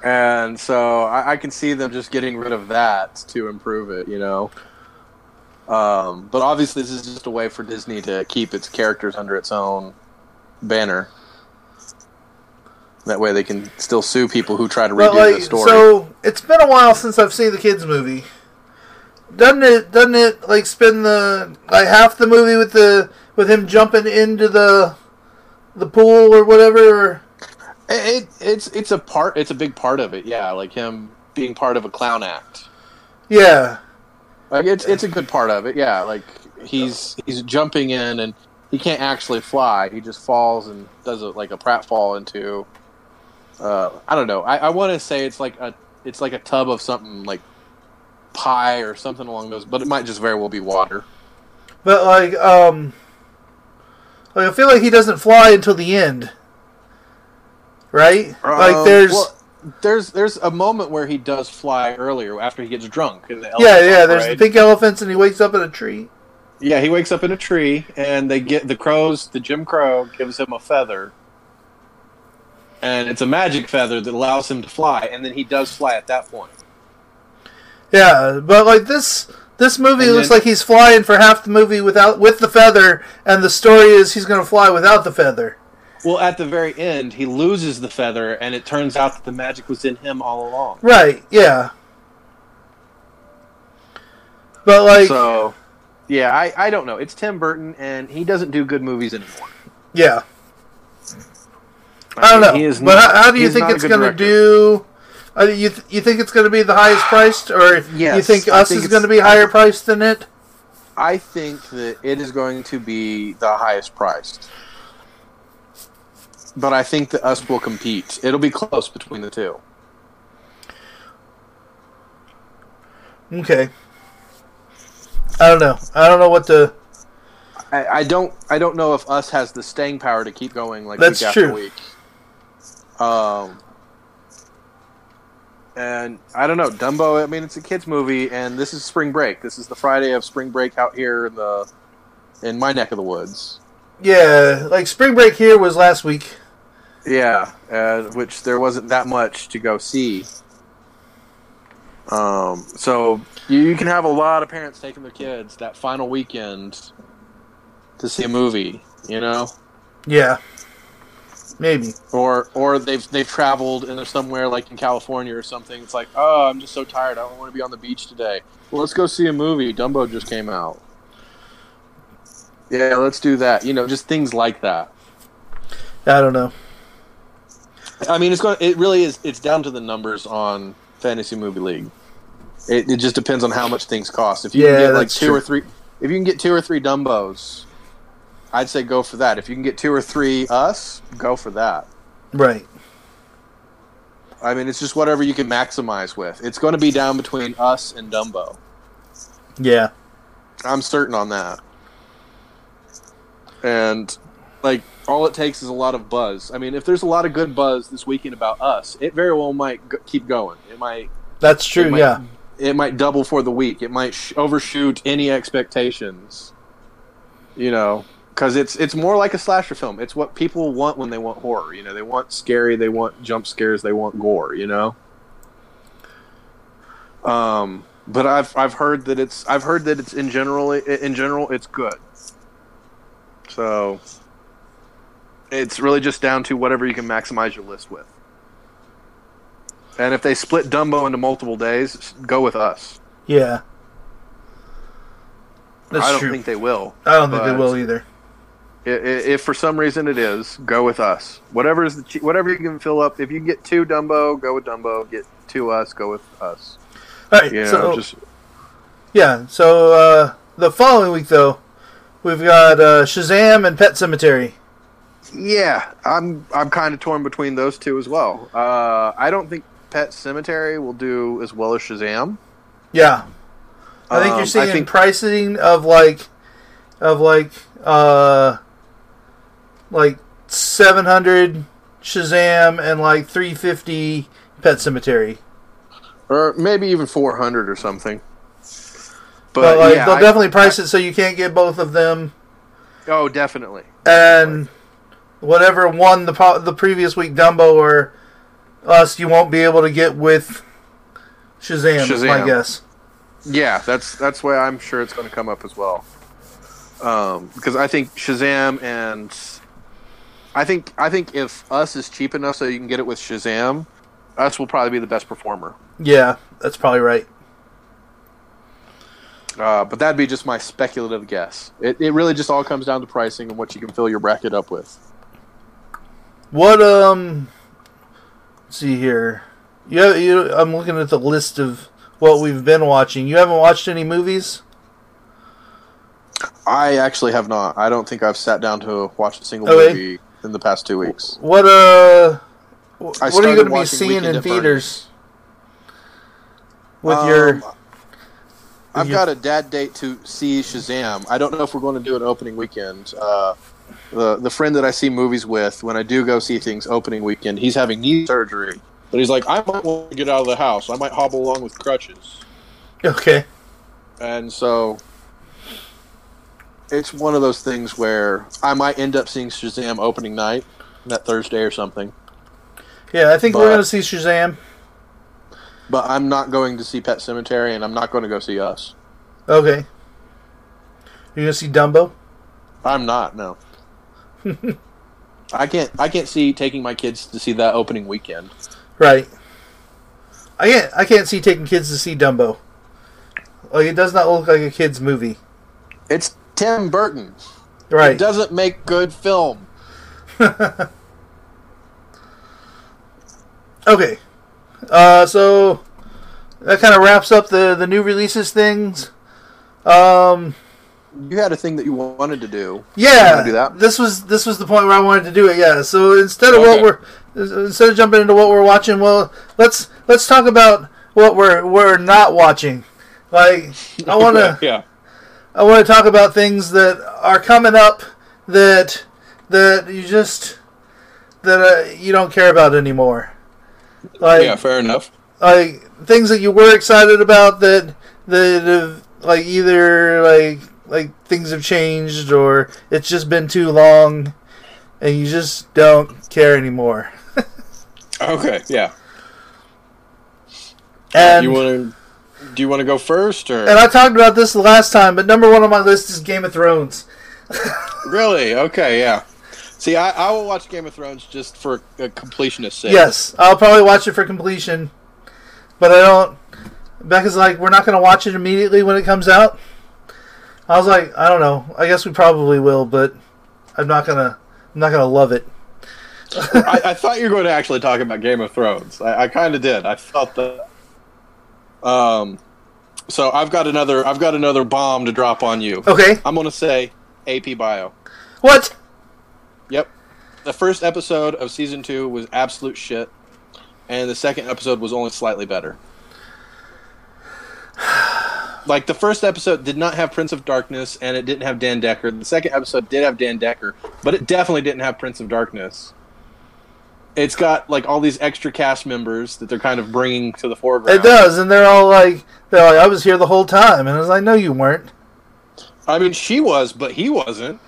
And so I, I can see them just getting rid of that to improve it, you know. Um, but obviously, this is just a way for Disney to keep its characters under its own banner. That way, they can still sue people who try to redo but like the story. so it's been a while since I've seen the kids movie. Doesn't it doesn't it like spend the like half the movie with the with him jumping into the the pool or whatever? It, it it's it's a part. It's a big part of it. Yeah, like him being part of a clown act. Yeah. Like it's it's a good part of it. Yeah, like he's he's jumping in and he can't actually fly. He just falls and does a, like a pratfall into. Uh, I don't know. I, I want to say it's like a it's like a tub of something like pie or something along those, but it might just very well be water. But like, um, like I feel like he doesn't fly until the end, right? like Um, there's, well, there's there's a moment where he does fly earlier after he gets drunk. In the yeah, yeah. There's the pink elephants, and he wakes up in a tree. Yeah, he wakes up in a tree, and they get the crows. The Jim Crow gives him a feather, and it's a magic feather that allows him to fly. And then he does fly at that point. Yeah, but like this, this movie And looks then- like he's flying for half the movie without with the feather, and the story is he's going to fly without the feather. Well, at the very end, he loses the feather, and it turns out that the magic was in him all along. Right, yeah. But like So, yeah, I, I don't know. It's Tim Burton, and he doesn't do good movies anymore. yeah. I don't mean, know. he is but not- how, how do you think it's going to do? Uh, you th- you think it's going to be the highest priced, or you think I Us think is going to be higher priced than it? I think that it is going to be the highest priced. But I think that Us will compete. It'll be close between the two. Okay. I don't know. I don't know what to. I, I don't I don't know if Us has the staying power to keep going like That's week after true. week. Um, and I don't know Dumbo. I mean, it's a kids movie, and this is spring break. This is the Friday of spring break out here in the in my neck of the woods. Yeah, like spring break here was last week. Yeah, uh, which there wasn't that much to go see. Um, so you, you can have a lot of parents taking their kids that final weekend to see a movie. You know. Yeah. Maybe. or or they've they've traveled and they're somewhere like in California or something. It's like, oh, I'm just so tired. I don't want to be on the beach today. Well, let's go see a movie. Dumbo just came out. Yeah, let's do that. You know, just things like that. I don't know. I mean, it's going. It really is. It's down to the numbers on Fantasy Movie League. It, it just depends on how much things cost. If you Yeah, can get like two true. or three, if you can get two or three Dumbos, I'd say go for that. If you can get two or three us, go for that. Right. I mean, it's just whatever you can maximize with. It's going to be down between us and Dumbo. Yeah. I'm certain on that. And like all it takes is a lot of buzz. I mean, if there's a lot of good buzz this weekend about us, it very well might keep going. It might That's true. it might, yeah. It might double for the week. It might sh- overshoot any expectations. You know, because it's it's more like a slasher film. It's what people want when they want horror. You know, they want scary, they want jump scares, they want gore. You know. Um, but I've I've heard that it's I've heard that it's in general in general it's good. So it's really just down to whatever you can maximize your list with. And if they split Dumbo into multiple days, go with us. Yeah. That's I don't true. think they will. I don't think they will either. If for some reason it is, go with us. Whatever is the che- whatever you can fill up. If you can get two Dumbo, go with Dumbo. Get two us, go with us. All right. You know, so just yeah. So uh, the following week, though, we've got uh, Shazam and Pet Sematary. yeah. I'm I'm kind of torn between those two as well. Uh, I don't think Pet Sematary will do as well as Shazam. Yeah. I think Um, you're seeing think pricing of like, of like, uh, like seven hundred Shazam and like three fifty Pet Sematary. or maybe even 400 or something. But, But, like yeah, they'll I- definitely price it so you can't get both of them. Oh, definitely. and whatever won the po- the previous week, Dumbo or us, you won't be able to get with Shazam. Shazam. guess. Yeah, that's that's why I'm sure it's going to come up as well. Um, because I think Shazam and I think I think if us is cheap enough so you can get it with Shazam, us will probably be the best performer. Yeah, that's probably right. Uh, but that'd be just my speculative guess. It, it really just all comes down to pricing and what you can fill your bracket up with. What um? Let's see here. You, you, I'm looking at the list of what we've been watching. You haven't watched any movies? I actually have not. I don't think I've sat down to watch a single Okay. movie in the past two weeks. What uh? What are you going to be seeing in theaters? With Um, your I've your- got a dad date to see Shazam. I don't know if we're going to do it opening weekend. Uh, the the friend that I see movies with, when I do go see things opening weekend, he's having knee surgery. But he's like, I might want to get out of the house. I might hobble along with crutches. okay. And so it's one of those things where I might end up seeing Shazam opening night, that Thursday or something. Yeah, I think we're going to see Shazam. But I'm not going to see Pet Sematary, and I'm not going to go see Us. Okay. You're going to see Dumbo? I'm not. No. I can't I can't see taking my kids to see that opening weekend. Right. I can't. I can't see taking kids to see Dumbo. Like it does not look like a kids movie. It's Tim Burton. It Right. doesn't make good film. Okay. Uh, so that kind of wraps up the the new releases things. Um, You had a thing that you wanted to do. yeah, wanna do that? this was this was the point where I wanted to do it. Yeah. So instead of what we're instead of jumping into what we're watching, well, let's let's talk about what we're we're not watching. Like I want to yeah. I want to talk about things that are coming up that that you just that uh, you don't care about anymore. Like Yeah, fair enough. like things that you were excited about that that have like either like like things have changed or it's just been too long and you just don't care anymore. Okay, yeah. And you want to do you want to go first or and I talked about this the last time, but number one on my list is Game of Thrones. really? Okay, yeah. See, I, I will watch Game of Thrones just for a completionist sake. Yes, I'll probably watch it for completion, but I don't. Becca's like, we're not going to watch it immediately when it comes out. I was like, I don't know. I guess we probably will, but I'm not gonna. I'm not gonna love it. I, I thought you were going to actually talk about Game of Thrones. I, I kind of did. I felt that. Um, so I've got another. I've got another bomb to drop on you. Okay, I'm going to say AP Bio. what? Yep. The first episode of season two was absolute shit, and the second episode was only slightly better. Like the first episode did not have Prince of Darkness, and it didn't have Dan Decker. The second episode did have Dan Decker, but it definitely didn't have Prince of Darkness. It's got like all these extra cast members that they're kind of bringing to the foreground. It does, and they're all like, they're like, I was here the whole time, and I was like, no, you weren't. I mean, she was, but he wasn't.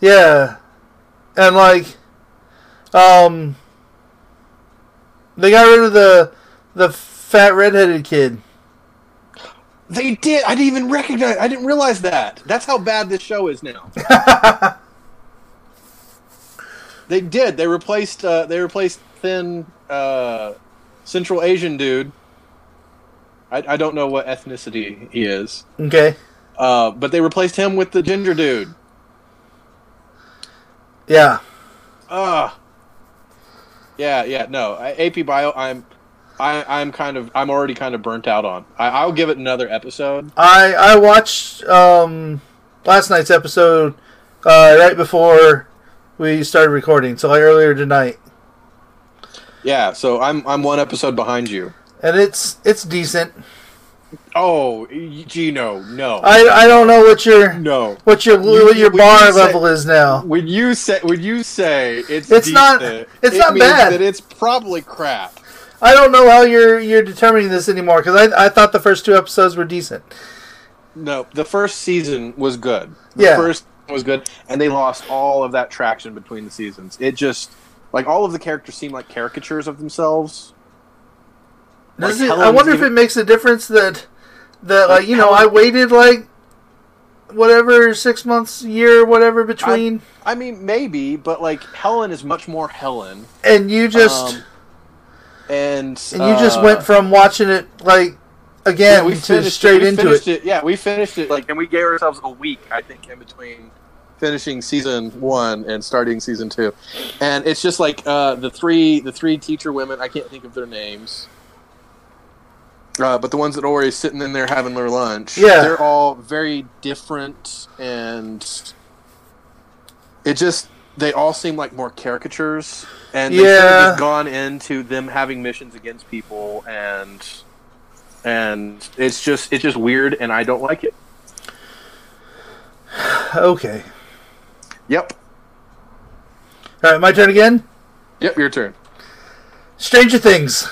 Yeah, and like, um, they got rid of the the fat redheaded kid. They did. I didn't even recognize. I didn't realize that. That's how bad this show is now. They did. They replaced. Uh, they replaced thin uh, Central Asian dude. I, I don't know what ethnicity he is, Okay, uh, but they replaced him with the ginger dude. yeah. Ah. Yeah, yeah. No, I- AP Bio. I'm. I, I'm kind of. I'm already kind of burnt out on. I, I'll give it another episode. I I watched um, last night's episode uh, right before we started recording, so like earlier tonight, Yeah. So I'm. I'm one episode behind you. and it's it's decent. Oh, Gino, no, I I don't know what your no. what your You- what your when bar you say- level is now. When you say when you say it's It's not- it's it not bad. That it's probably crap. I don't know how you're you're determining this anymore because I I thought the first two episodes were decent. No, the first season was good. The Yeah. first was good, and they lost all of that traction between the seasons. It just like all of the characters seem like caricatures of themselves. Does Like it, I Helen's wonder if it makes a difference that that like you know Helen- I waited like whatever six months year whatever between I mean, maybe, but like Helen is much more Helen, and you just um, and and you just uh, went from watching it like again yeah, we to finished straight it, we into finished it. Yeah, we finished it like, and we gave ourselves a week, I think, in between finishing season one and starting season two, and it's just like uh, the three the three teacher women. I can't think of their names. Uh, but the ones that are always sitting in there having their lunch, Yeah. they're all very different, and it just they all seem like more caricatures, and they Yeah. just gone into them having missions against people, and and it's just it's just weird, and I don't like it. Okay, Yep, all right, my turn again. yep, your turn. Stranger Things.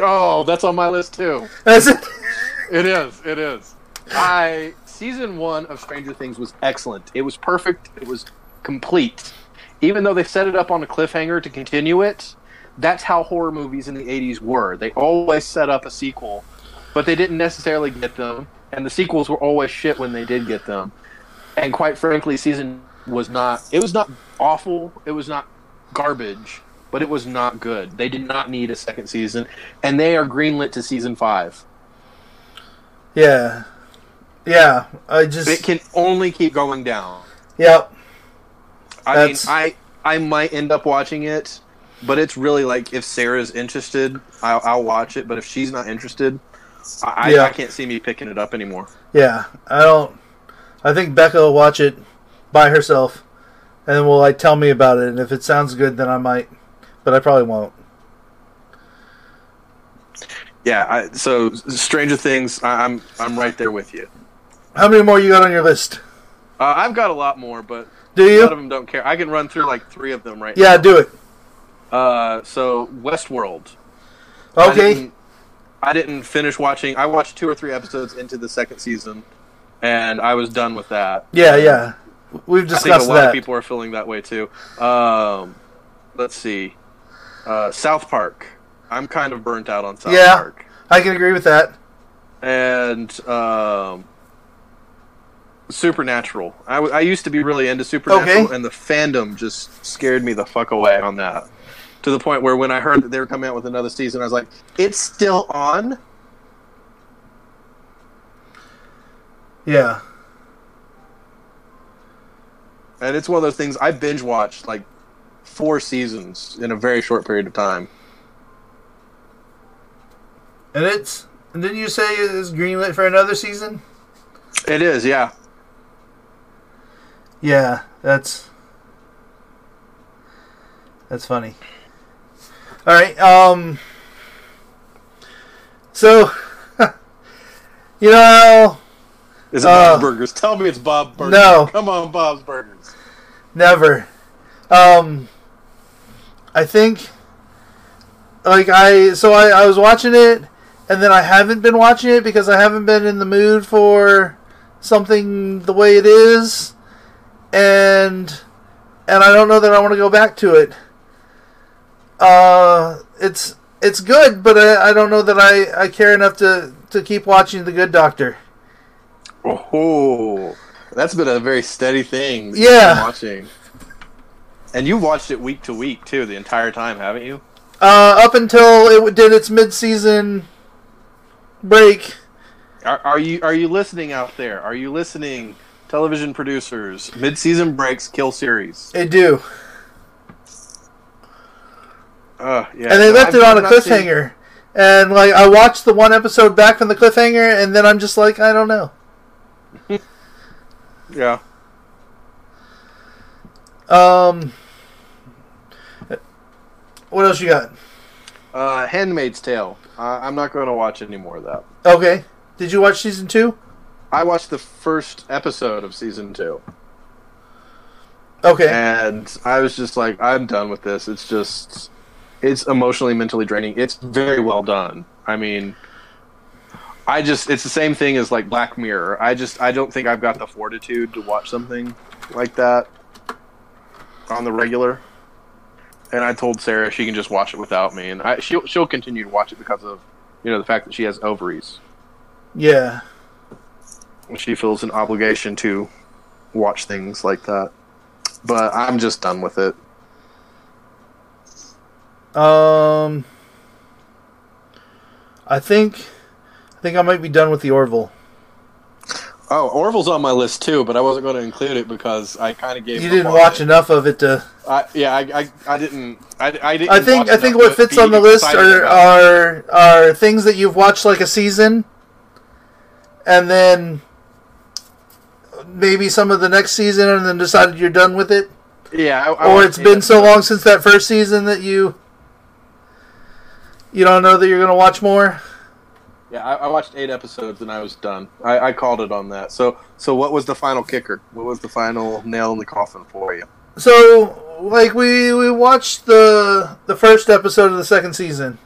Oh, that's on my list too. That's it. It is. It is. I season one of Stranger Things was excellent. It was perfect. It was complete. Even though they set it up on a cliffhanger to continue it, that's how horror movies in the '80s were. They always set up a sequel, but they didn't necessarily get them, and the sequels were always shit when they did get them. And quite frankly, season was not. It was not awful. It was not garbage, but it was not good. They did not need a second season, and they are greenlit to season five. Yeah. Yeah. I just. It can only keep going down. Yep. I That's- mean, I I might end up watching it, but it's really like if Sarah's interested, I'll, I'll watch it. But if she's not interested, I, Yeah. I, I can't see me picking it up anymore. Yeah. I don't. I think Becca will watch it by herself, and then will like tell me about it. And if it sounds good, then I might. But I probably won't. Yeah. I, so Stranger Things, I, I'm I'm right there with you. How many more you got on your list? Uh, I've got a lot more, but Do a lot of you? them don't care. I can run through like three of them right now. Yeah, do it. Uh, so Westworld. I Okay. didn't, I didn't finish watching. I watched two or three episodes into the second season, and I was done with that. Yeah, yeah. We've I think a lot that. of people are feeling that way too. Um, let's see, uh, South Park. I'm kind of burnt out on South Yeah. Park, I can agree with that. and um, Supernatural. I, w- I used to be really into Supernatural, Okay. and the fandom just scared me the fuck away on that. To the point where when I heard that they were coming out with another season, I was like, "It's still on." Yeah. And it's one of those things I binge watched like four seasons in a very short period of time. And it's. And didn't you say it's greenlit for another season? It is, yeah. Yeah, that's. That's funny. All right. Um. So, you know, Is it Uh, Bob's Burgers? Tell me it's Bob Burgers. no. Come on, Bob's Burgers. Never. Um. I think. Like I, so I, I was watching it, and then I haven't been watching it because I haven't been in the mood for something the way it is, and and I don't know that I want to go back to it. Uh, it's it's good, but I, I don't know that I, I care enough to, to keep watching The Good Doctor. Oh, that's been a very steady thing. Yeah. been watching. And you've watched it week to week too, the entire time, haven't you? Uh, up until it did its mid season break. Are, are you are you listening out there? Are you listening, television producers? Mid-season breaks kill series. They do, Uh, yeah. and they no, left I've- it on I've a not seen- cliffhanger. And like I watched the one episode back from the cliffhanger, and then I'm just like, I don't know. Yeah. Um, what else you got? Uh, Handmaid's Tale. Uh, I'm not going to watch any more of that. Okay, did you watch season two? I watched the first episode of season two, Okay, and I was just like, I'm done with this. It's just, it's emotionally, mentally draining. It's very well done. I mean, I just, it's the same thing as like Black Mirror. I just, I don't think I've got the fortitude to watch something like that on the regular. And I told Sarah she can just watch it without me, and I, she'll she'll continue to watch it because of, you know, the fact that she has ovaries. yeah. she feels an obligation to watch things like that. But I'm just done with it. Um, I think, think I might be done with the Orville. Oh, Orville's on my list too, but I wasn't going to include it because I kind of gave. You didn't watch it. enough of it to. I, yeah, I, I, I didn't. I, I didn't. I think I think what fits on the list are are are things that you've watched like a season, and then maybe some of the next season, and then decided you're done with it, yeah, I, I or it's been so long since that first season that you you don't know that you're gonna watch more. Yeah, I, I watched eight episodes and I was done. I, I called it on that. So, so what was the final kicker? What was the final nail in the coffin for you? So, like we we watched the the first episode of the second season,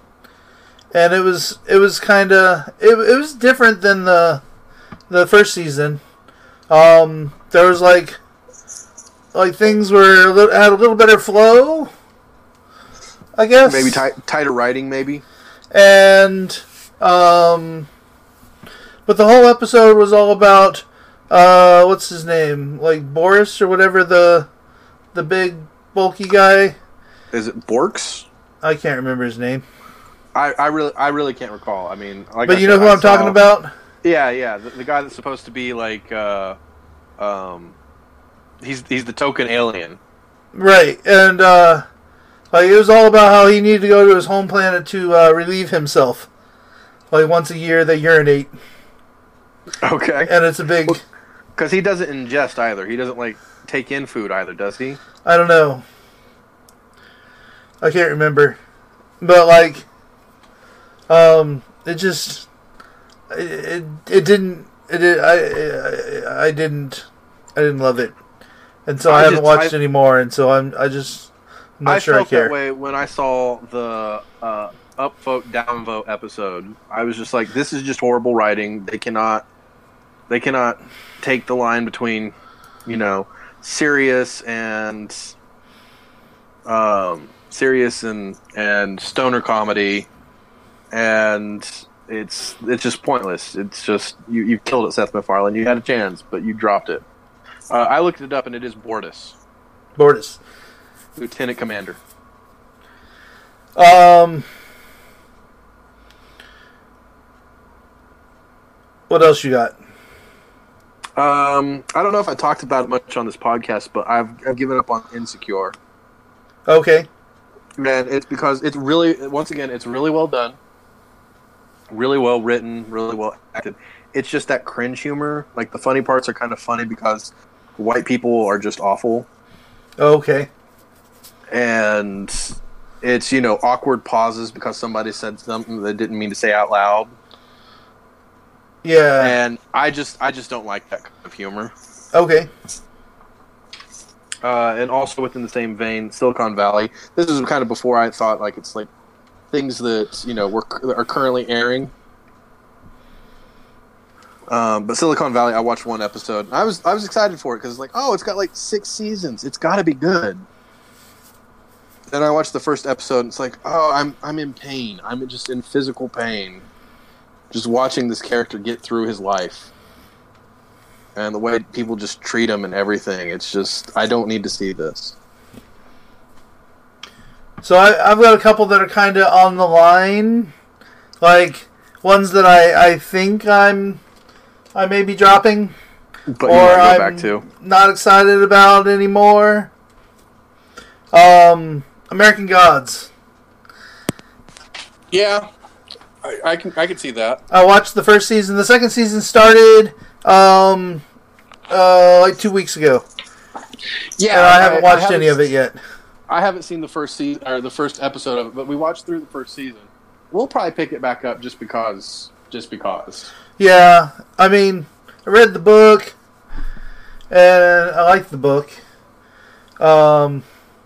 and it was it was kind of it, it was different than the the first season. Um, there was like like things were a little, had a little better flow, I guess. Maybe tight, tighter writing, maybe. and um, but the whole episode was all about uh, what's his name? Like Boris or whatever the the big bulky guy. Is it Borks? I can't remember his name. I, I really I really can't recall. I mean, like but I you know said, who I'm talking about? Yeah, yeah, the, the guy that's supposed to be like, uh, um, he's he's the token alien. Right, and uh, like it was all about how he needed to go to his home planet to uh, relieve himself. Like once a year, they urinate, Okay. and it's a big. Because he doesn't ingest either. He doesn't like take in food either, does he? I don't know. I can't remember, but like, um, it just it it, it didn't it I, I I didn't I didn't love it, and so I, I haven't just- watched I- anymore, and so I'm I just I'm not I sure I felt care. that way when I saw the uh, upvote downvote episode. I was just like, this is just horrible writing. They cannot they cannot take the line between you know serious and um, serious and and stoner comedy, and it's it's just pointless. It's just you you killed it, Seth MacFarlane. You had a chance, but you dropped it. Uh, I looked it up, and it is Bortus, Bortus. Lieutenant Commander. Um, what else you got? Um, I don't know if I talked about it much on this podcast, but I've I've given up on Insecure. Okay, Man, it's because it's really once again it's really well done, really well written, really well acted. It's just that cringe humor. Like the funny parts are kind of funny because white people are just awful, okay, and it's you know awkward pauses because somebody said something they didn't mean to say out loud, yeah, and I just I just don't like that kind of humor. okay, uh, and also within the same vein, Silicon Valley. This is kind of before I thought like it's like things that you know were are currently airing. Um, but Silicon Valley, I watched one episode. I was I was excited for it because it's like oh, it's got like six seasons. It's got to be good. Then I watched the first episode. and It's like oh, I'm I'm in pain. I'm just in physical pain, just watching this character get through his life and the way people just treat him and everything. It's just I don't need to see this. So I, I've got a couple that are kind of on the line, like ones that I, I think I'm I may be dropping But or you go I'm back to. not excited about anymore. Um, American Gods. Yeah, I, I can I can see that. I watched the first season. The second season started um, uh, like two weeks ago, Yeah, and I haven't watched any of it yet. I haven't seen the first season or the first episode of it, but we watched through the first season. We'll probably pick it back up just because, just because. Yeah, I mean, I read the book, and I liked the book. Um,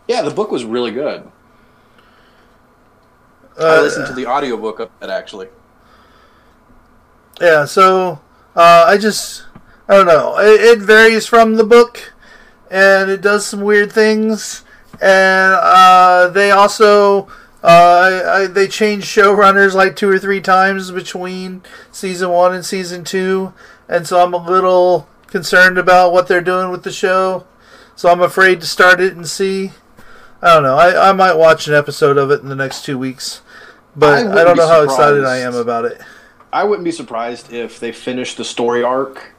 Yeah, the book was really good. I uh, listened to the audiobook of it actually. Yeah, so uh, I just I don't know. It, it varies from the book, and it does some weird things. And uh, they also uh, I, I, they changed showrunners like two or three times between season one and season two, and so I'm a little concerned about what they're doing with the show. So I'm afraid to start it and see. I don't know. I, I might watch an episode of it in the next two weeks, but I I, don't know how excited I am about it. I wouldn't be surprised if they finished the story arc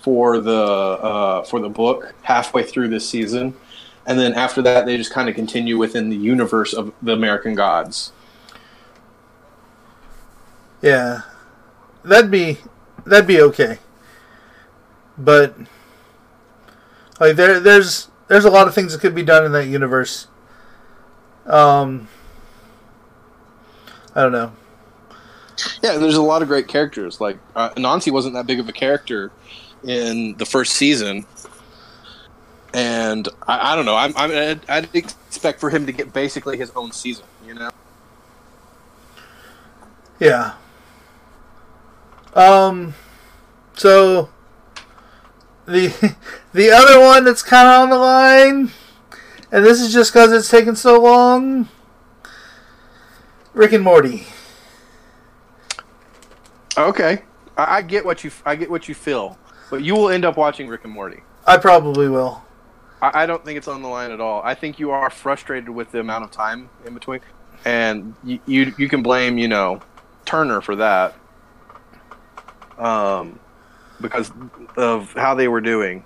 for the uh, for the book halfway through this season, and then after that they just kind of continue within the universe of the American Gods. Yeah, that'd be that'd be okay. But like there there's there's a lot of things that could be done in that universe. Um, I don't know. Yeah, there's a lot of great characters. Like uh, Anansi wasn't that big of a character in the first season, and I, I don't know. I'm, I'm I'd, I'd expect for him to get basically his own season. You know. Yeah. Um. So the the other one that's kind of on the line, and this is just because it's taken so long. Rick and Morty. Okay, I, I get what you I get what you feel, but you will end up watching Rick and Morty. I probably will. I, I don't think it's on the line at all. I think you are frustrated with the amount of time in between, and you you, you can blame you know Turner for that, um, because of how they were doing.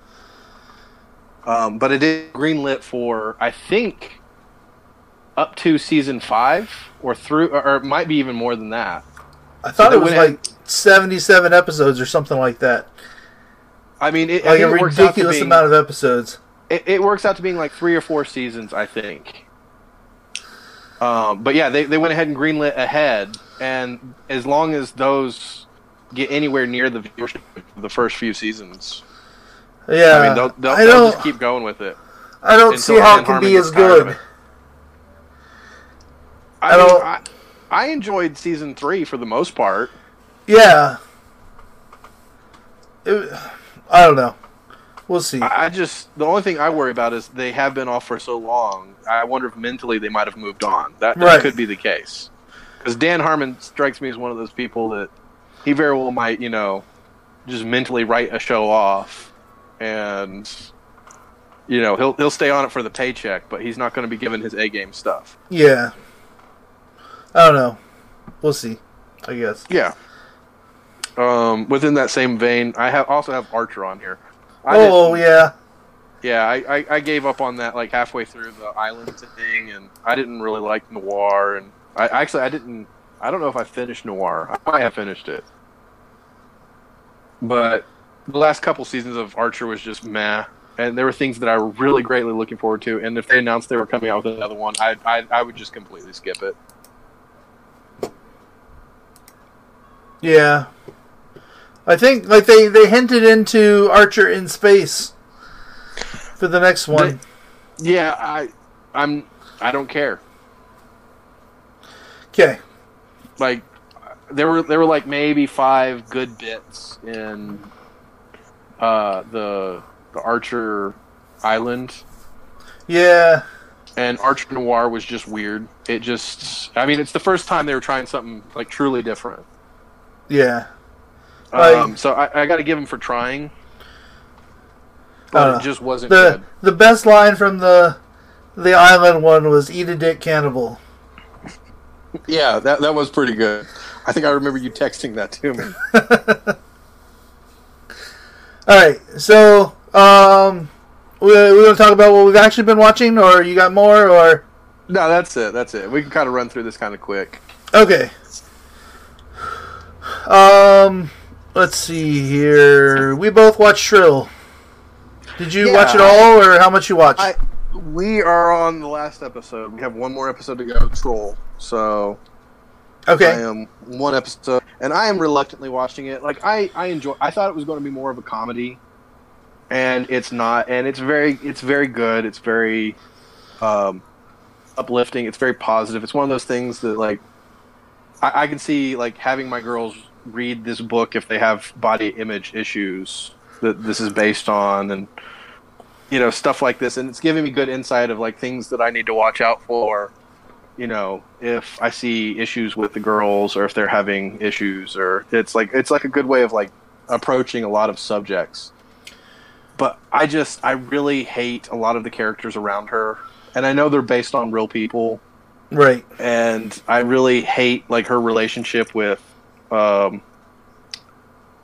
Um, but it is greenlit for I think up to season five or through, or it might be even more than that. I thought they it was like seventy-seven episodes or something like that. I mean, it, Like think a it works out to ridiculous being- amount of episodes. it, it works out to being like three or four seasons, I think. Um, but yeah, they, they went ahead and greenlit ahead, and as long as those get anywhere near the viewership of the first few seasons, Yeah, I mean, they'll, they'll, I they'll just keep going with it. I don't see how it can be as good. I, I mean, don't- I, I enjoyed season three for the most part. Yeah. It, I don't know. We'll see. I, just the only thing I worry about is they have been off for so long. I wonder if mentally they might have moved on. That, that Right. could be the case. Because Dan Harmon strikes me as one of those people that he very well might, you know, just mentally write a show off, and you know he'll he'll stay on it for the paycheck, but he's not going to be given his A game stuff. yeah. I don't know. We'll see. I guess. Yeah. Um, within that same vein, I have also have Archer on here. I oh yeah. Yeah, I, I, I gave up on that like halfway through the island thing, and I didn't really like Noir, and I actually I didn't I don't know if I finished Noir. I might have finished it, but the last couple seasons of Archer was just meh, and there were things that I were really greatly looking forward to, and if they announced they were coming out with another one, I I, I would just completely skip it. Yeah. I think like they they hinted into Archer in space for the next one. Yeah, I I'm I don't care. Okay. like there were there were like maybe five good bits in uh the the Archer Island Yeah. and Archer Noir was just weird. It just I mean it's the first time they were trying something like truly different. Yeah. Like- Um so I, I gotta give him for trying. But don't it just wasn't The good. the best line from the the island one was "Eat a dick, cannibal." Yeah, that that was pretty good. I think I remember you texting that to me. All right, so um, we we gonna talk about what we've actually been watching, or you got more, or no, that's it. That's it. We can kind of run through this kind of quick. okay. Um, let's see here. We both watched Shrill. Did you Yeah, watch it all, or how much you watched? I we are on the last episode. We have one more episode to go. Troll. So Okay. I am one episode, and I am reluctantly watching it. Like I, I enjoy. I thought it was going to be more of a comedy, and it's not. And it's very, it's very good. It's very um, uplifting. It's very positive. It's one of those things that like I, I can see like having my girls read this book if they have body image issues that this is based on, and you know stuff like this. And it's giving me good insight of like things that I need to watch out for you know, if I see issues with the girls or if they're having issues or it's like it's like a good way of like approaching a lot of subjects. But I just I really hate a lot of the characters around her. And I know they're based on real people Right. and I really hate like her relationship with um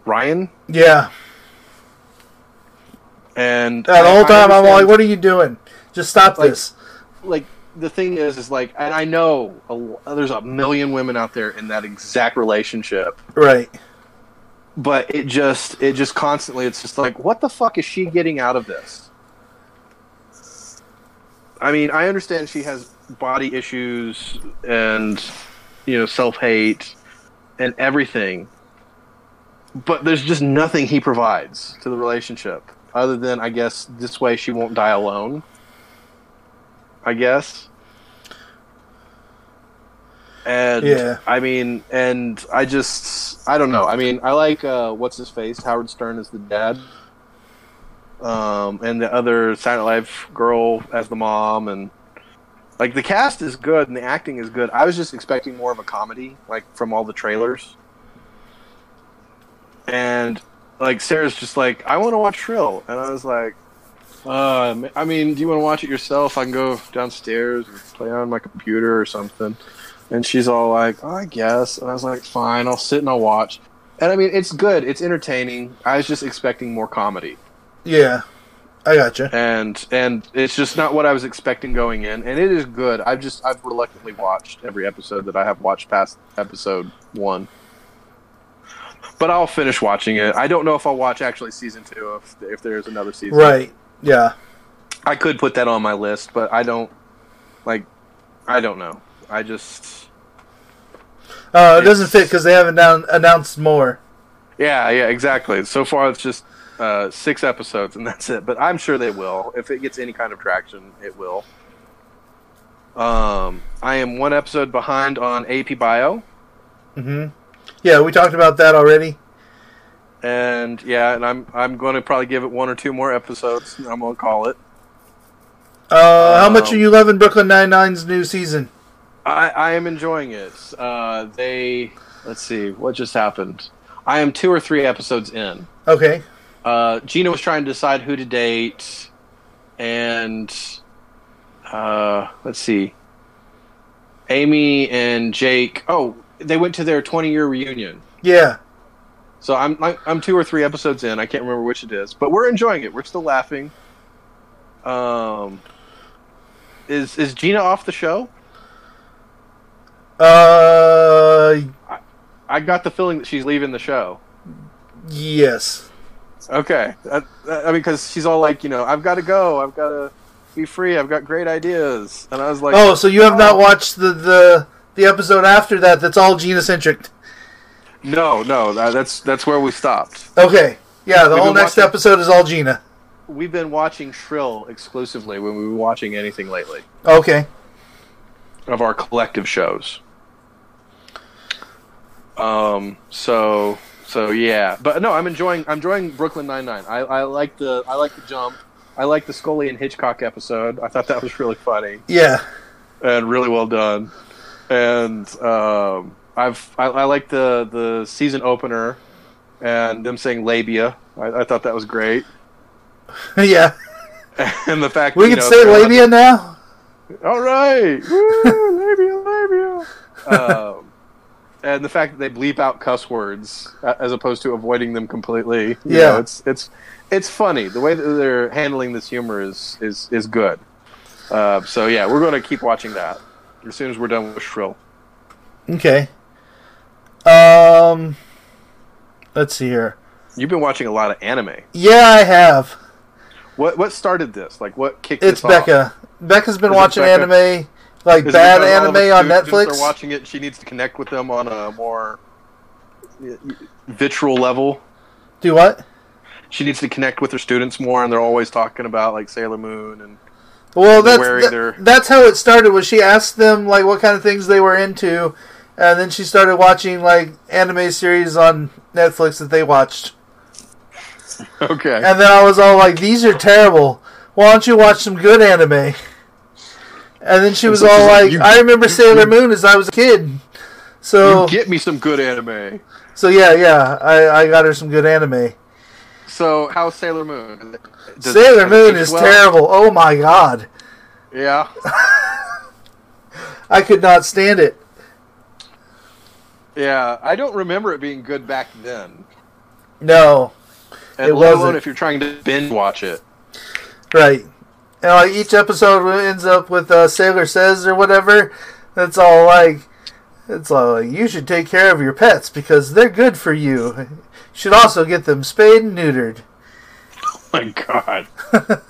Ryan Yeah. and Yeah, the whole time I'm like, "What are you doing? Just stop Like- this." like the thing is is like and I know a, there's a million women out there in that exact relationship Right. but it just it just constantly it's just like what the fuck is she getting out of this i mean i understand she has body issues and you know self-hate and everything but there's just nothing he provides to the relationship other than i guess this way she won't die alone i guess and Yeah. I mean, and I just, I don't know. I mean, I like uh, what's his face. Howard Stern is the dad, um, and the other Silent Life girl as the mom, and like the cast is good and the acting is good. I was just expecting more of a comedy, like from all the trailers, and like Sarah's just like, I want to watch Shrill, and I was like, uh, I mean, do you want to watch it yourself? I can go downstairs and play on my computer or something. And she's all like, oh, I guess. And I was like, fine, I'll sit and I'll watch. And I mean, it's good. It's entertaining. I was just expecting more comedy, Yeah, I gotcha. and and it's just not what I was expecting going in. And it is good. I've just I've reluctantly watched every episode that I have watched past episode one. But I'll finish watching it. I don't know if I'll watch actually season two if if there's another season. Right. Yeah. I could put that on my list, but I don't like. I don't know. I just Uh, it doesn't fit because they haven't down- announced more. yeah yeah exactly. So far it's just uh, six episodes and that's it. But I'm sure they will if it gets any kind of traction. It will. Um, I am one episode behind on AP Bio, hmm Yeah, we talked about that already. and yeah, and I'm I'm going to probably give it one or two more episodes. I'm going to call it. Uh, how much Um, are you loving Brooklyn Nine Nine's new season? I, I am enjoying it. Uh, they let's see what just happened. I am two or three episodes in. Okay. Uh, Gina was trying to decide who to date, and uh, let's see, Amy and Jake. Oh, they went to their 20 year reunion. Yeah. So I'm I- I'm two or three episodes in. I can't remember which it is, but we're enjoying it. We're still laughing. Um, is is Gina off the show? Uh, I got the feeling that she's leaving the show. yes. Okay, I, I mean, because she's all like, you know, I've got to go. I've got to be free. I've got great ideas, and I was like, Oh, so you have not watched the the the episode after that? That's all Gina centric. No, no, that, that's that's where we stopped. Okay. Yeah, the We've whole next watching- episode is all Gina. We've been watching Shrill exclusively when we were watching anything lately Okay. of our collective shows. Um. So. So yeah, but no, I'm enjoying. I'm enjoying Brooklyn Nine Nine. I, I like the. I like the jump. I like the Scully and Hitchcock episode. I thought that was really funny Yeah. and really well done. And um, I've I, I like the the season opener and them saying labia. I, I thought that was great. yeah. and the fact We can know, say labia now. All right, Woo, labia, labia. um, and the fact that they bleep out cuss words as opposed to avoiding them completely. you Yeah. know, it's it's it's funny. The way that they're handling this humor is is is good. Uh, so yeah, we're going to keep watching that as soon as we're done with Shrill. Okay. Um. Let's see here. You've been watching a lot of anime. Yeah, I have. What what started this? Like what kicked It's this off? It's Becca. Becca's been Is watching Becca? anime, like Is bad because all of anime on Netflix. Are watching it. She needs to connect with them on a more vitral level. Do what? She needs to connect with her students more, and they're always talking about like Sailor Moon and Well, that's that- their- that's how it started. Was she asked them like what kind of things they were into, and then she started watching like anime series on Netflix that they watched, okay. and then I was all like, "These are terrible. Why don't you watch some good anime?" And then she was all like, "You- "I remember you- Sailor Moon as I was a kid." So you get me some good anime. so yeah yeah I, I got her some good anime. So how's Sailor Moon? Does- Sailor Moon is well? terrible. Oh my god, Yeah. I could not stand it. Yeah. I don't remember it being good back then. No, And It let alone wasn't. if you're trying to binge watch it. Right. And like each episode ends up with uh, Sailor Says or whatever. That's all like, it's all like, you should take care of your pets because they're good for you. You should also get them spayed and neutered. Oh my god.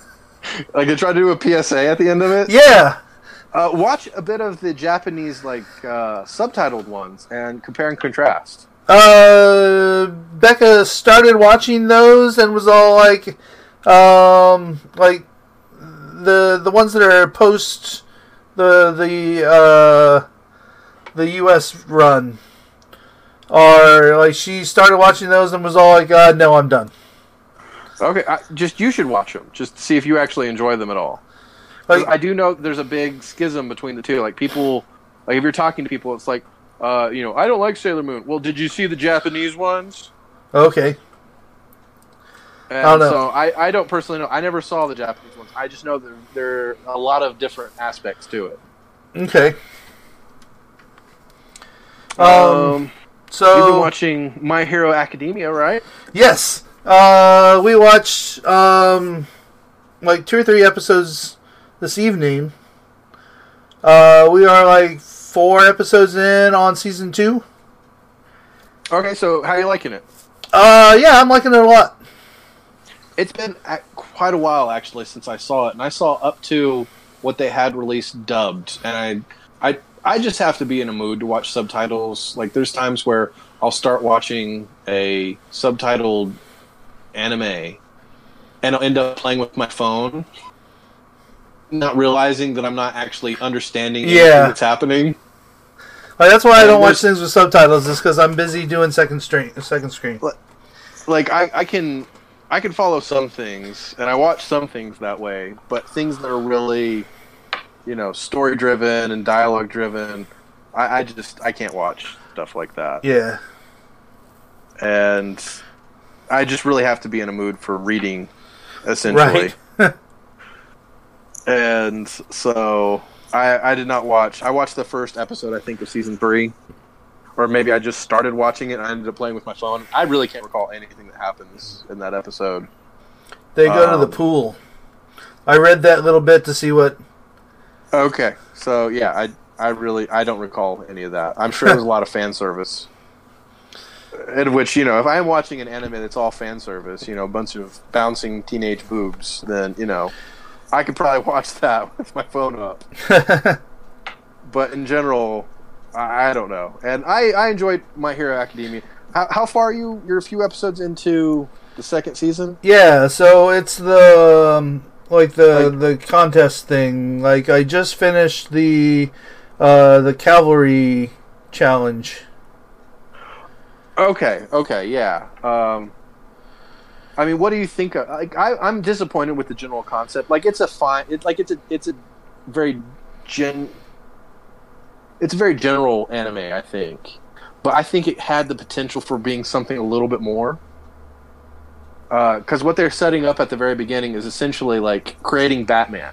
like they try to do a PSA at the end of it. Yeah. Uh, watch a bit of the Japanese like uh, subtitled ones and compare and contrast. Uh, Becca started watching those and was all like, um, like the the ones that are post the the uh the U.S. run are like she started watching those and was all like, uh, "No, I'm done." Okay, I, just you should watch them just to see if you actually enjoy them at all. Like, I do know there's a big schism between the two. Like people, like if you're talking to people, it's like, uh, you know, I don't like Sailor Moon. Well, did you see the Japanese ones? okay, And don't know. so I, I don't personally know. I never saw the Japanese ones. I just know that there are a lot of different aspects to it. Okay. Um, Um, so you've been watching My Hero Academia, right? Yes. Uh, we watched um, like two or three episodes this evening. Uh, we are like four episodes in on season two. Okay, so how are you liking it? Uh, yeah, I'm liking it a lot. It's been uh, quite a while actually since I saw it, and I saw up to what they had released dubbed, and I, I, I just have to be in a mood to watch subtitles. Like, there's times where I'll start watching a subtitled anime, and I'll end up playing with my phone, not realizing that I'm not actually understanding anything Yeah. that's happening. Like, that's why I don't watch things with subtitles. Is because I'm busy doing second screen. Second screen. like I, I can I can follow some things and I watch some things that way, but things that are really, you know, story driven and dialogue driven, I, I just I can't watch stuff like that. Yeah. And I just really have to be in a mood for reading, essentially. Right. And so I I did not watch. I watched the first episode, I think, of season three. Or maybe I just started watching it and I ended up playing with my phone. I really can't recall anything that happens in that episode. They go to the Um, pool. I read that little bit to see what. Okay, so yeah, I I really I don't recall any of that. I'm sure there's a lot of fan service, in which you know if I'm watching an anime that's all fan service, you know, a bunch of bouncing teenage boobs, then you know, I could probably watch that with my phone up. But in general, I, don't know, and I I enjoyed My Hero Academia. How, how far are you? You're a few episodes into the second season. Yeah, so it's the um, like the Like- the contest thing. Like I just finished the uh, the cavalry challenge. Okay, okay, yeah. Um, I mean, what do you think? Of, like, I, I'm disappointed with the general concept. Like, it's a fine. It's like it's a it's a very gen. It's a very general anime, I think, but I think it had the potential for being something a little bit more. Uh, because what they're setting up at the very beginning is essentially like creating Batman.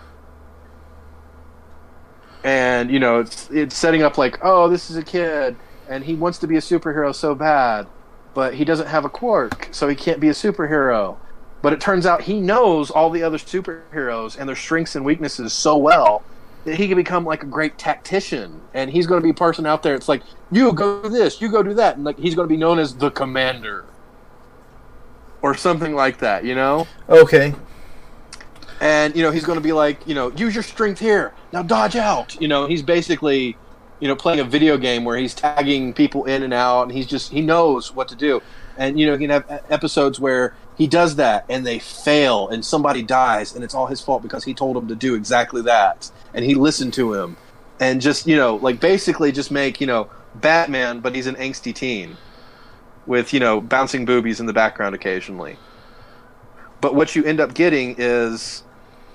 And you know, it's it's setting up like, oh, this is a kid, and he wants to be a superhero so bad, but he doesn't have a quirk, so he can't be a superhero. But it turns out he knows all the other superheroes and their strengths and weaknesses so well he can become like a great tactician. And he's going to be a person out there. It's like you go do this, you go do that, and like he's going to be known as the commander or something like that. You know Okay. and you know he's going to be like you know use your strength here now dodge out you know he's basically you know playing a video game where he's tagging people in and out and he's just he knows what to do and you know he can have episodes where he does that and they fail and somebody dies and it's all his fault because he told him to do exactly that and he listened to him and just you know like basically just make you know batman but he's an angsty teen with you know bouncing boobies in the background occasionally but what you end up getting is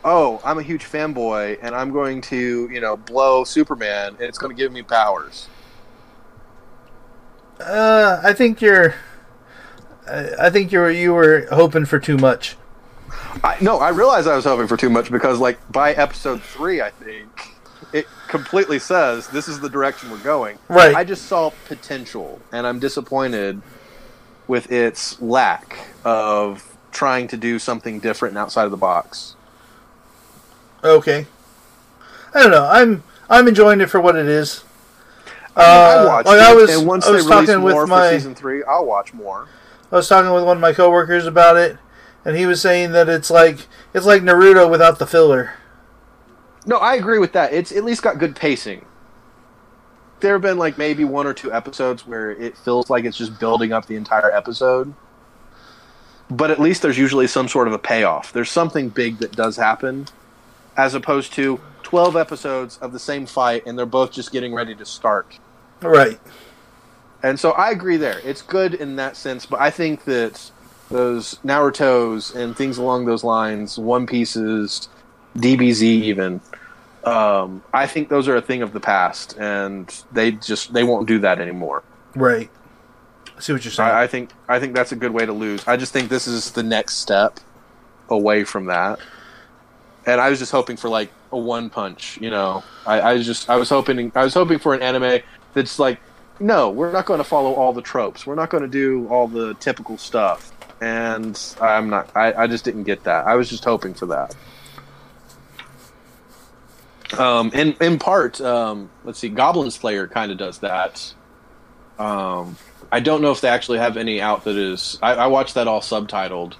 oh i'm a huge fanboy and i'm going to you know blow superman and it's going to give me powers Uh, I think you're. I I think you were you were hoping for too much. I, no i realized i was hoping for too much because like by episode three i think it completely says this is the direction we're going Right. i just saw potential and i'm disappointed with its lack of trying to do something different and outside of the box Okay. I don't know. I'm I'm enjoying it for what it is. I, mean, I Uh, watched like, it, I was- and once I was they release talking with more my- for season three, I'll watch more. I was talking with one of my coworkers about it, and he was saying that it's like it's like Naruto without the filler. No, I agree with that. It's at least got good pacing. There have been like maybe one or two episodes where it feels like it's just building up the entire episode. But at least there's usually some sort of a payoff. There's something big that does happen, as opposed to 12 episodes of the same fight and they're both just getting ready to start. Right. And so I agree there. It's good in that sense, but I think that those Naruto's and things along those lines, One Pieces, DBZ even, um, I think those are a thing of the past, and they just they won't do that anymore. Right. I see what you're saying. I, I think I think that's a good way to lose. I just think this is the next step away from that. And I was just hoping for like a one punch, you know. I, I was just I was hoping I was hoping for an anime that's like, no, we're not going to follow all the tropes. We're not going to do all the typical stuff. And I'm not. I, I just didn't get that. I was just hoping for that. Um, in in part, um, let's see, Goblin Slayer kind of does that. Um, I don't know if they actually have any out that is. I, I watched that all subtitled,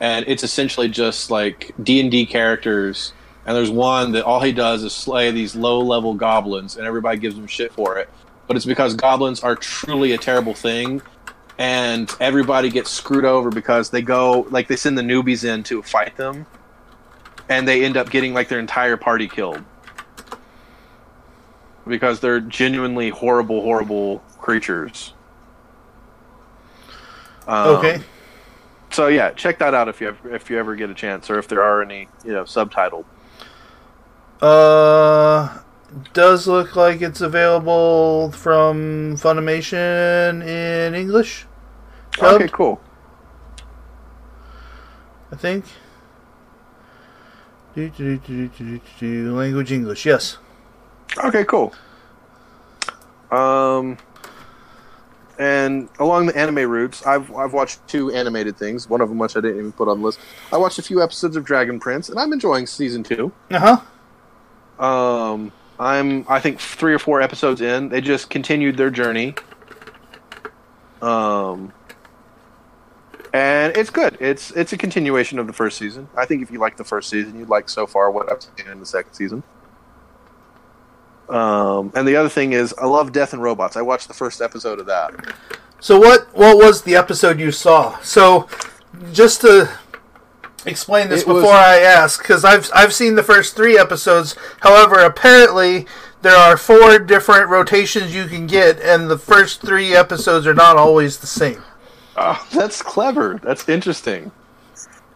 and it's essentially just like D and D characters. And there's one that all he does is slay these low level goblins, and everybody gives him shit for it. But it's because goblins are truly a terrible thing, and everybody gets screwed over because they go like they send the newbies in to fight them, and they end up getting like their entire party killed because they're genuinely horrible, horrible creatures. Um, okay. So yeah, check that out if you ever, if you ever get a chance, or if there are any you know subtitled. Uh, does look like it's available from Funimation in English. Okay, cool. I think. Do, do, do, do, do, do, do, Language English, yes. Okay, cool. Um, and along the anime routes, I've I've watched two animated things. One of them, which I didn't even put on the list. I watched a few episodes of Dragon Prince, and I'm enjoying season two. Uh huh. Um, I'm I think three or four episodes in. They just continued their journey. Um, and it's good. It's it's a continuation of the first season. I think if you like the first season, you'd like so far what I've seen in the second season. Um, and the other thing is, I love Death and Robots. I watched the first episode of that. So what what was the episode you saw? So just to explain this It was- before I ask, because I've I've seen the first three episodes. However, apparently there are four different rotations you can get, and the first three episodes are not always the same. Oh, that's clever. That's interesting.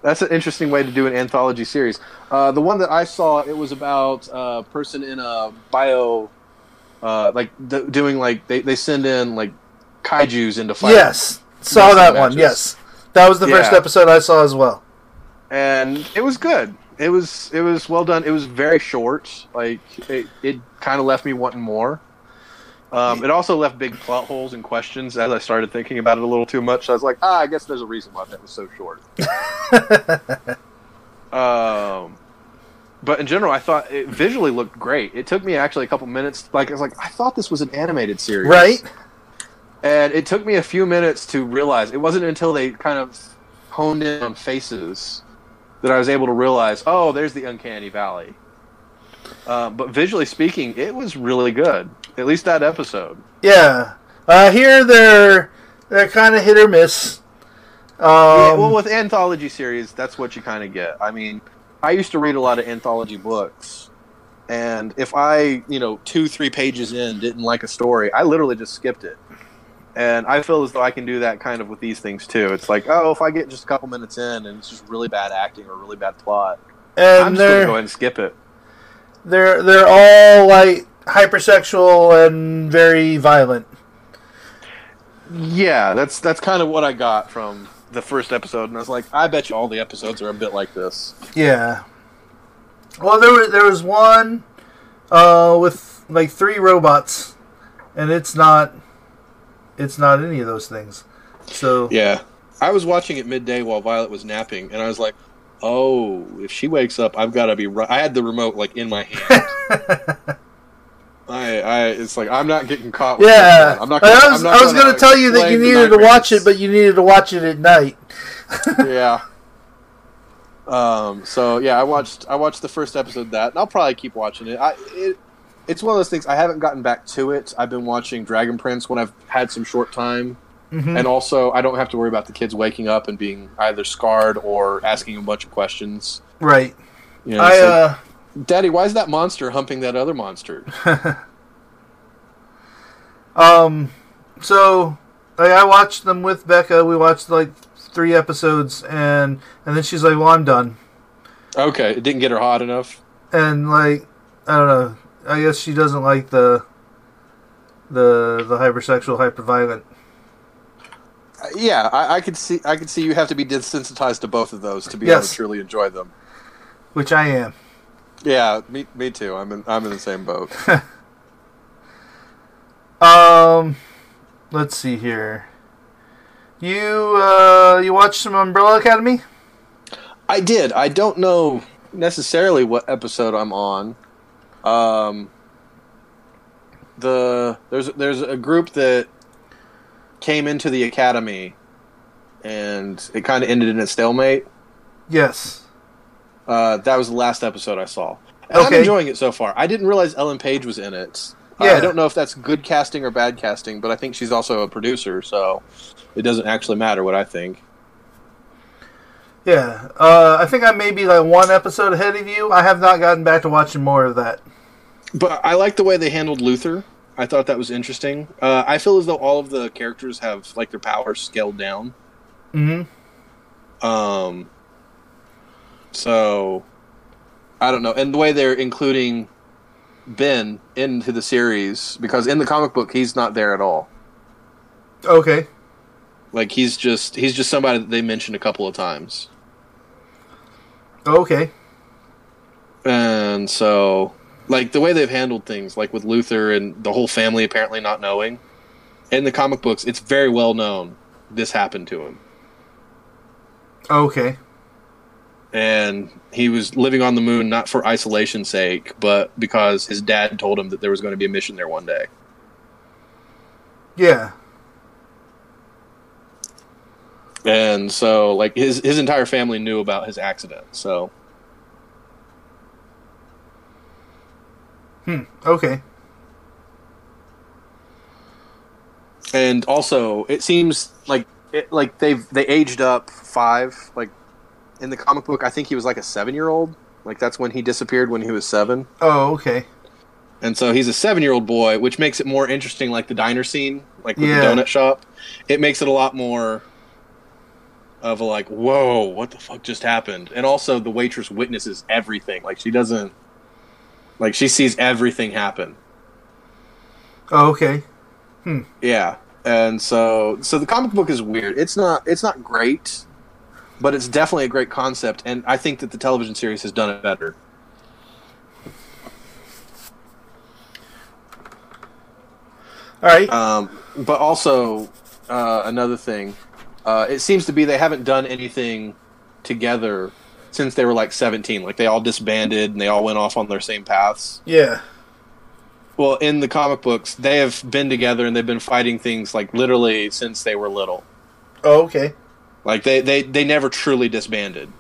That's an interesting way to do an anthology series. Uh, the one that I saw, it was about a person in a bio, uh, like d- doing like they, they send in like kaiju's into fight. Yes, saw Wrestling that one. Yes, that was the first episode I saw as well. And it was good. It was it was well done. It was very short. Like it, it kind of left me wanting more. Um, it also left big plot holes and questions as I started thinking about it a little too much. I was like, ah, I guess there's a reason why that was so short. um, but in general, I thought it visually looked great. It took me actually a couple minutes. Like I was like, I thought this was an animated series, Right? And it took me a few minutes to realize. It wasn't until they kind of honed in on faces that I was able to realize, oh, there's the uncanny valley. Uh, but visually speaking, it was really good. At least that episode. Yeah. Uh, here they're they're kind of hit or miss. Um, yeah, well, with anthology series, that's what you kind of get. I mean, I used to read a lot of anthology books, and if I, you know, two, three pages in didn't like a story, I literally just skipped it. And I feel as though I can do that kind of with these things too. It's like, oh, if I get just a couple minutes in and it's just really bad acting or really bad plot, I'm just going to go ahead and skip it. they're they're all like hypersexual and very violent. Yeah, that's that's kind of what I got from the first episode, and I was like, I bet you all the episodes are a bit like this. Yeah. Well, there was there was one uh, with like three robots, and it's not it's not any of those things. So Yeah. I was watching it midday while Violet was napping, and I was like, "Oh, if she wakes up, I've got to be right." I had the remote like in my hand. I, I, it's like I'm not getting caught. With yeah. I'm not. I Gonna, was I'm not I was going to tell you that you needed to watch race. it, but you needed to watch it at night. yeah. Um. So yeah, I watched. I watched the first episode of that, and I'll probably keep watching it. I. It, it's one of those things. I haven't gotten back to it. I've been watching Dragon Prince when I've had some short time, Mhm. and also I don't have to worry about the kids waking up and being either scarred or asking a bunch of questions. Right. You know, I uh, Daddy, why is that monster humping that other monster? um, so like, I watched them with Becca. We watched like three episodes, and and then she's like, "Well, I'm done." Okay, it didn't get her hot enough. and like I don't know. I guess she doesn't like the the the hypersexual, hyperviolent. yeah, I, I could see I could see you have to be desensitized to both of those to be able to truly enjoy them. Which I am. Yeah, me me too. I'm in I'm in the same boat. Um, let's see here. You uh, you watched some Umbrella Academy? I did. I don't know necessarily what episode I'm on. Um, the there's there's a group that came into the academy, and it kind of ended in a stalemate. Yes. Uh, that was the last episode I saw. And I'm enjoying it so far. I didn't realize Ellen Page was in it. Uh, Yeah. I don't know if that's good casting or bad casting, but I think she's also a producer, so it doesn't actually matter what I think. Yeah. Uh, I think I may be like one episode ahead of you. I have not gotten back to watching more of that. But I like the way they handled Luther. I thought that was interesting. Uh, I feel as though all of the characters have like their powers scaled down. Mm-hmm. Um, so I don't know, and the way they're including Ben into the series because in the comic book he's not there at all. Okay. Like he's just he's just somebody that they mentioned a couple of times, Okay. and so like the way they've handled things, like with Luther and the whole family apparently not knowing. In the comic books, it's very well known this happened to him. Oh, okay. and he was living on the moon not for isolation's sake, but because his dad told him that there was going to be a mission there one day. Yeah. And so, like his his entire family knew about his accident. So, Hmm. Okay. and also, it seems like it, like they've they aged up five. Like in the comic book, I think he was like a seven year old. Like that's when he disappeared when he was seven, Oh, okay. and so he's a seven year old boy, which makes it more interesting. Like the diner scene, like with Yeah. the donut shop, it makes it a lot more of a like, whoa, what the fuck just happened? And also, the waitress witnesses everything. Like she doesn't, like she sees everything happen. Oh, okay. Yeah, and so so the comic book is weird. It's not it's not great, but it's definitely a great concept, and I think that the television series has done it better. All right. Um, but also uh, another thing, uh, it seems to be they haven't done anything together since they were like seventeen. Like they all disbanded and they all went off on their same paths. yeah. Well, in the comic books, they have been together and they've been fighting things like literally since they were little. Oh, okay. Like they they they never truly disbanded.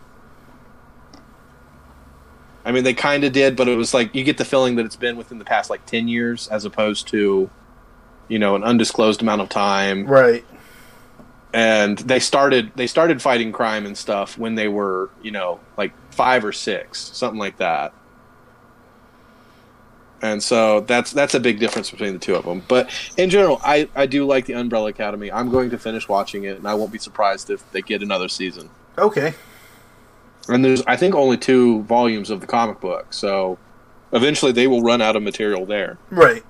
I mean, they kind of did, but it was like you get the feeling that it's been within the past like ten years, as opposed to, you know, an undisclosed amount of time. Right. And they started they started fighting crime and stuff when they were you know like five or six, something like that. And so that's that's a big difference between the two of them. But in general, I, I do like the Umbrella Academy. I'm going to finish watching it, and I won't be surprised if they get another season. Okay. And there's, I think, only two volumes of the comic book, so eventually they will run out of material there. Right.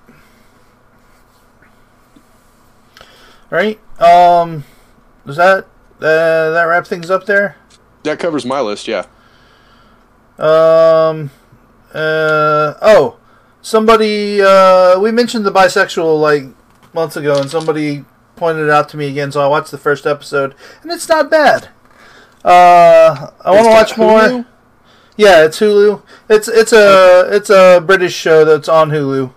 All right. Um, does that uh, that wrap things up there? That covers my list, yeah. Um. Uh. Oh, somebody. Uh. We mentioned the bisexual like months ago, and somebody pointed it out to me again. So I watched the first episode, and it's not bad. Uh. I want to watch more. Yeah, it's Hulu. It's it's a it's a British show that's on Hulu.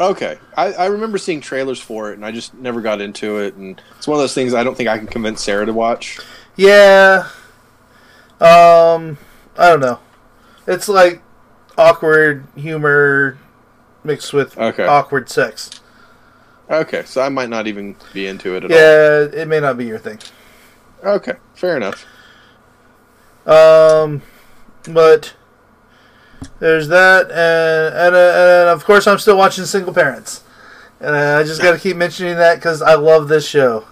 Okay, I, I remember seeing trailers for it, and I just never got into it. And it's one of those things I don't think I can convince Sarah to watch. Yeah. Um, I don't know. It's like awkward humor mixed with Okay. awkward sex. Okay, so I might not even be into it at all. Yeah, it may not be your thing. Okay, fair enough. Um, but there's that, and and, uh, and of course I'm still watching Single Parents, and I just got to keep mentioning that because I love this show.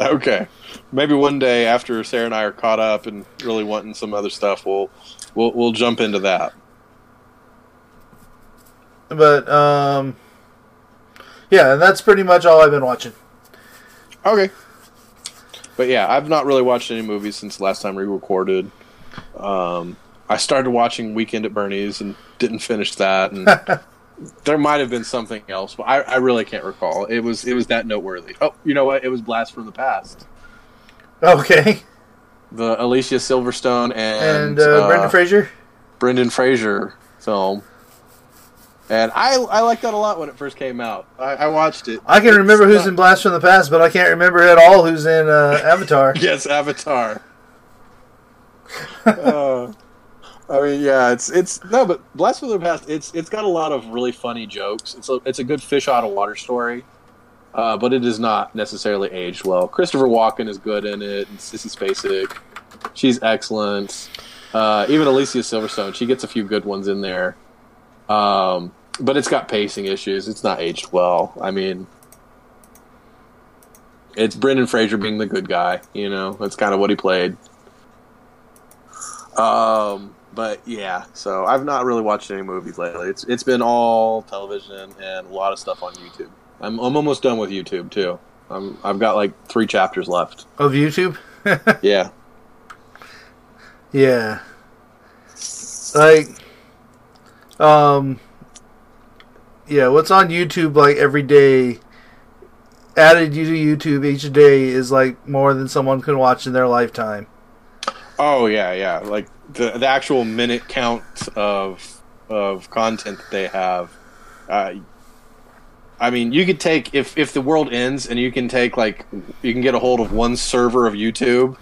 Okay, maybe one day after Sarah and I are caught up and really wanting some other stuff, we'll we'll we'll jump into that. But um, yeah, and that's pretty much all I've been watching. Okay. but yeah, I've not really watched any movies since the last time we recorded. Um, I started watching Weekend at Bernie's and didn't finish that, and there might have been something else, but I, I really can't recall. It was it was that noteworthy. Oh, you know what? It was Blast from the Past, Okay. the Alicia Silverstone and, And, uh, Brendan Fraser. Brendan Fraser film. And I I liked that a lot when it first came out. I, I watched it. I can It's remember who's not- in Blast from the Past, but I can't remember at all who's in uh, Avatar. Yes, Avatar. I mean, yeah, it's it's no, but Blast from the Past. It's it's got a lot of really funny jokes. It's a it's a good fish out of water story, uh, but it is not necessarily aged well. Christopher Walken is good in it, and Sissy Spacek, she's excellent. Uh, even Alicia Silverstone, she gets a few good ones in there. Um, but it's got pacing issues. It's not aged well. I mean, it's Brendan Fraser being the good guy. You know, that's kind of what he played. Um, but yeah, so I've not really watched any movies lately. It's it's been all television and a lot of stuff on YouTube. I'm I'm almost done with YouTube too. I'm I've got like three chapters left. Of YouTube? Yeah, Yeah. Like, um, yeah, what's on YouTube like every day, added you to YouTube each day is like more than someone can watch in their lifetime. Oh yeah, yeah. Like the the actual minute count of of content that they have. Uh, I mean, you could take if if the world ends and you can take like you can get a hold of one server of YouTube.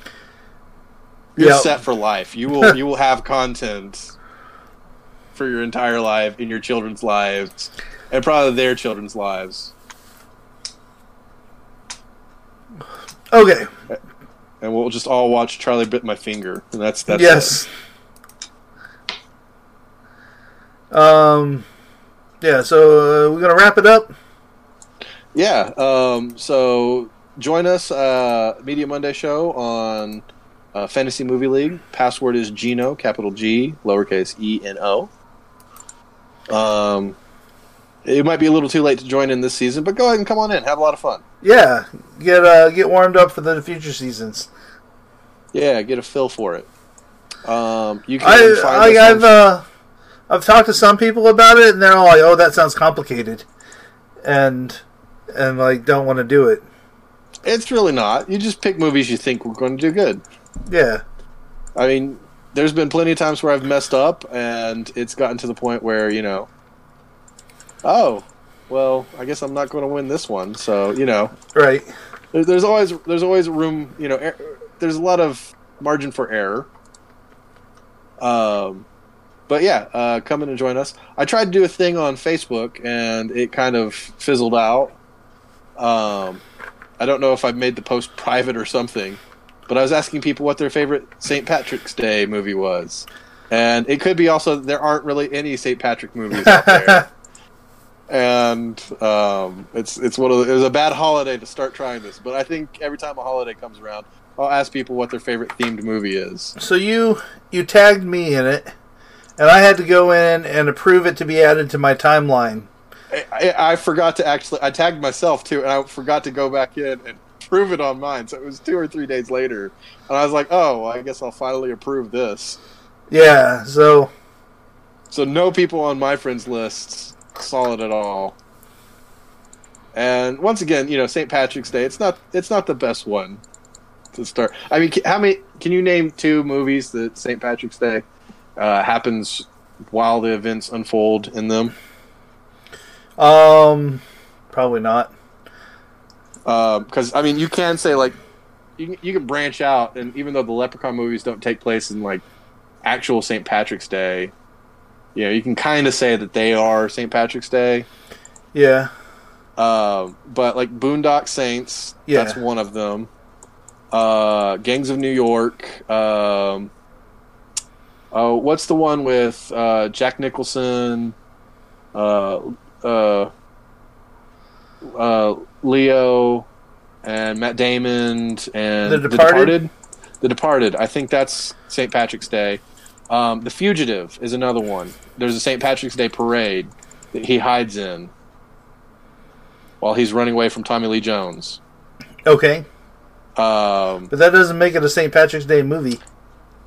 You're Yep. set for life. You will you will have content for your entire life in your children's lives and probably their children's lives. Okay. And we'll just all watch Charlie bit my finger. And that's that's it. yes. Um, yeah, so uh, we're going to wrap it up. Yeah. Um, so join us, uh, Media Monday show on uh, Fantasy Movie League. Password is Gino, capital G, lowercase e n o. Um, it might be a little too late to join in this season, but go ahead and come on in. Have a lot of fun. Yeah, get uh, get warmed up for the future seasons. Yeah, get a feel for it. Um, you can I, find I I've uh, I've talked to some people about it, and they're all like, "Oh, that sounds complicated," and and like don't want to do it. It's really not. You just pick movies you think we're going to do good. Yeah, I mean, there's been plenty of times where I've messed up, and it's gotten to the point where you know, oh, well, I guess I'm not going to win this one. So you know, right. there- there's always there's always room. You know, er, there's a lot of margin for error. Um, but yeah, uh, come in and join us. I tried to do a thing on Facebook, and it kind of fizzled out. Um, I don't know if I made the post private or something, but I was asking people what their favorite St. Patrick's Day movie was, and it could be also there aren't really any St. Patrick movies out there and um, it's it's one of the, it was a bad holiday to start trying this, but I think every time a holiday comes around, I'll ask people what their favorite themed movie is. so you you tagged me in it, and I had to go in and approve it to be added to my timeline. I, I, I forgot to actually I tagged myself too, and I forgot to go back in and prove it on mine. So it was two or three days later, and I was like, oh, I guess I'll finally approve this. Yeah, so So no people on my friends lists it at all. And once again, you know, St. Patrick's Day. It's not. It's not the best one to start. I mean, how many? Can you name two movies that St. Patrick's Day uh, happens while the events unfold in them? um, probably not. Uh, because I mean, you can say like you can, you can branch out, and even though the Leprechaun movies don't take place in like actual St. Patrick's Day, you know, you can kind of say that they are St. Patrick's Day. Yeah, Um, but like Boondock Saints, Yeah. that's one of them. Uh, Gangs of New York. Um, oh, what's the one with uh, Jack Nicholson, uh, uh, uh, Leo, and Matt Damon, and The Departed? The Departed. I think that's St. Patrick's Day. Um, the Fugitive is another one. There's a St. Patrick's Day parade that he hides in while he's running away from Tommy Lee Jones. okay. Um, But that doesn't make it a St. Patrick's Day movie.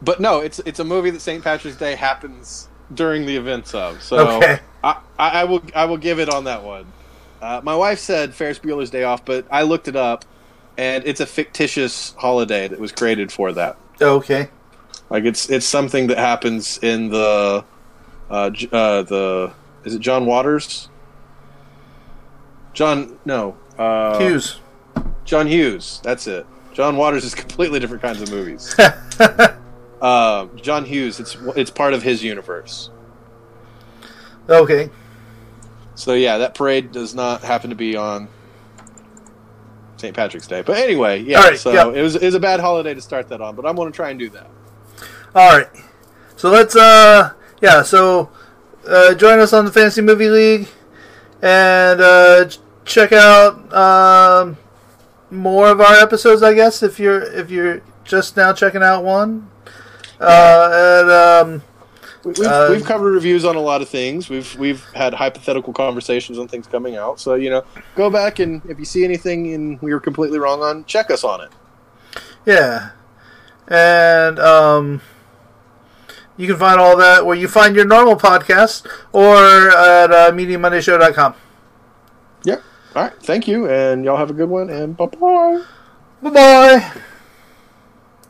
but no, it's it's a movie that St. Patrick's Day happens during the events of. So Okay. I, I, I will I will give it on that one. Uh, my wife said Ferris Bueller's Day Off, but I looked it up, and it's a fictitious holiday that was created for that. Okay. Like it's it's something that happens in the uh, uh, the is it John Waters? John no uh, Hughes. John Hughes. That's it. John Waters is completely different kinds of movies. uh, John Hughes. It's it's part of his universe. Okay. So yeah, that parade does not happen to be on St. Patrick's Day. But anyway, yeah. Right, so yeah. it was it was a bad holiday to start that on, but I'm going to try and do that. All right. So let's uh yeah, so uh, join us on the Fantasy Movie League and uh, check out um, more of our episodes, I guess, if you're if you're just now checking out one. Uh, and um, We- We've, Uh, we've covered reviews on a lot of things. We've we've had hypothetical conversations on things coming out. So you know, go back and if you see anything and we were completely wrong on, check us on it. yeah. And um, you can find all that where you find your normal podcast or at uh, MediaMondayShow.com. Yep. All right. Thank you, and y'all have a good one. And bye bye. Bye bye.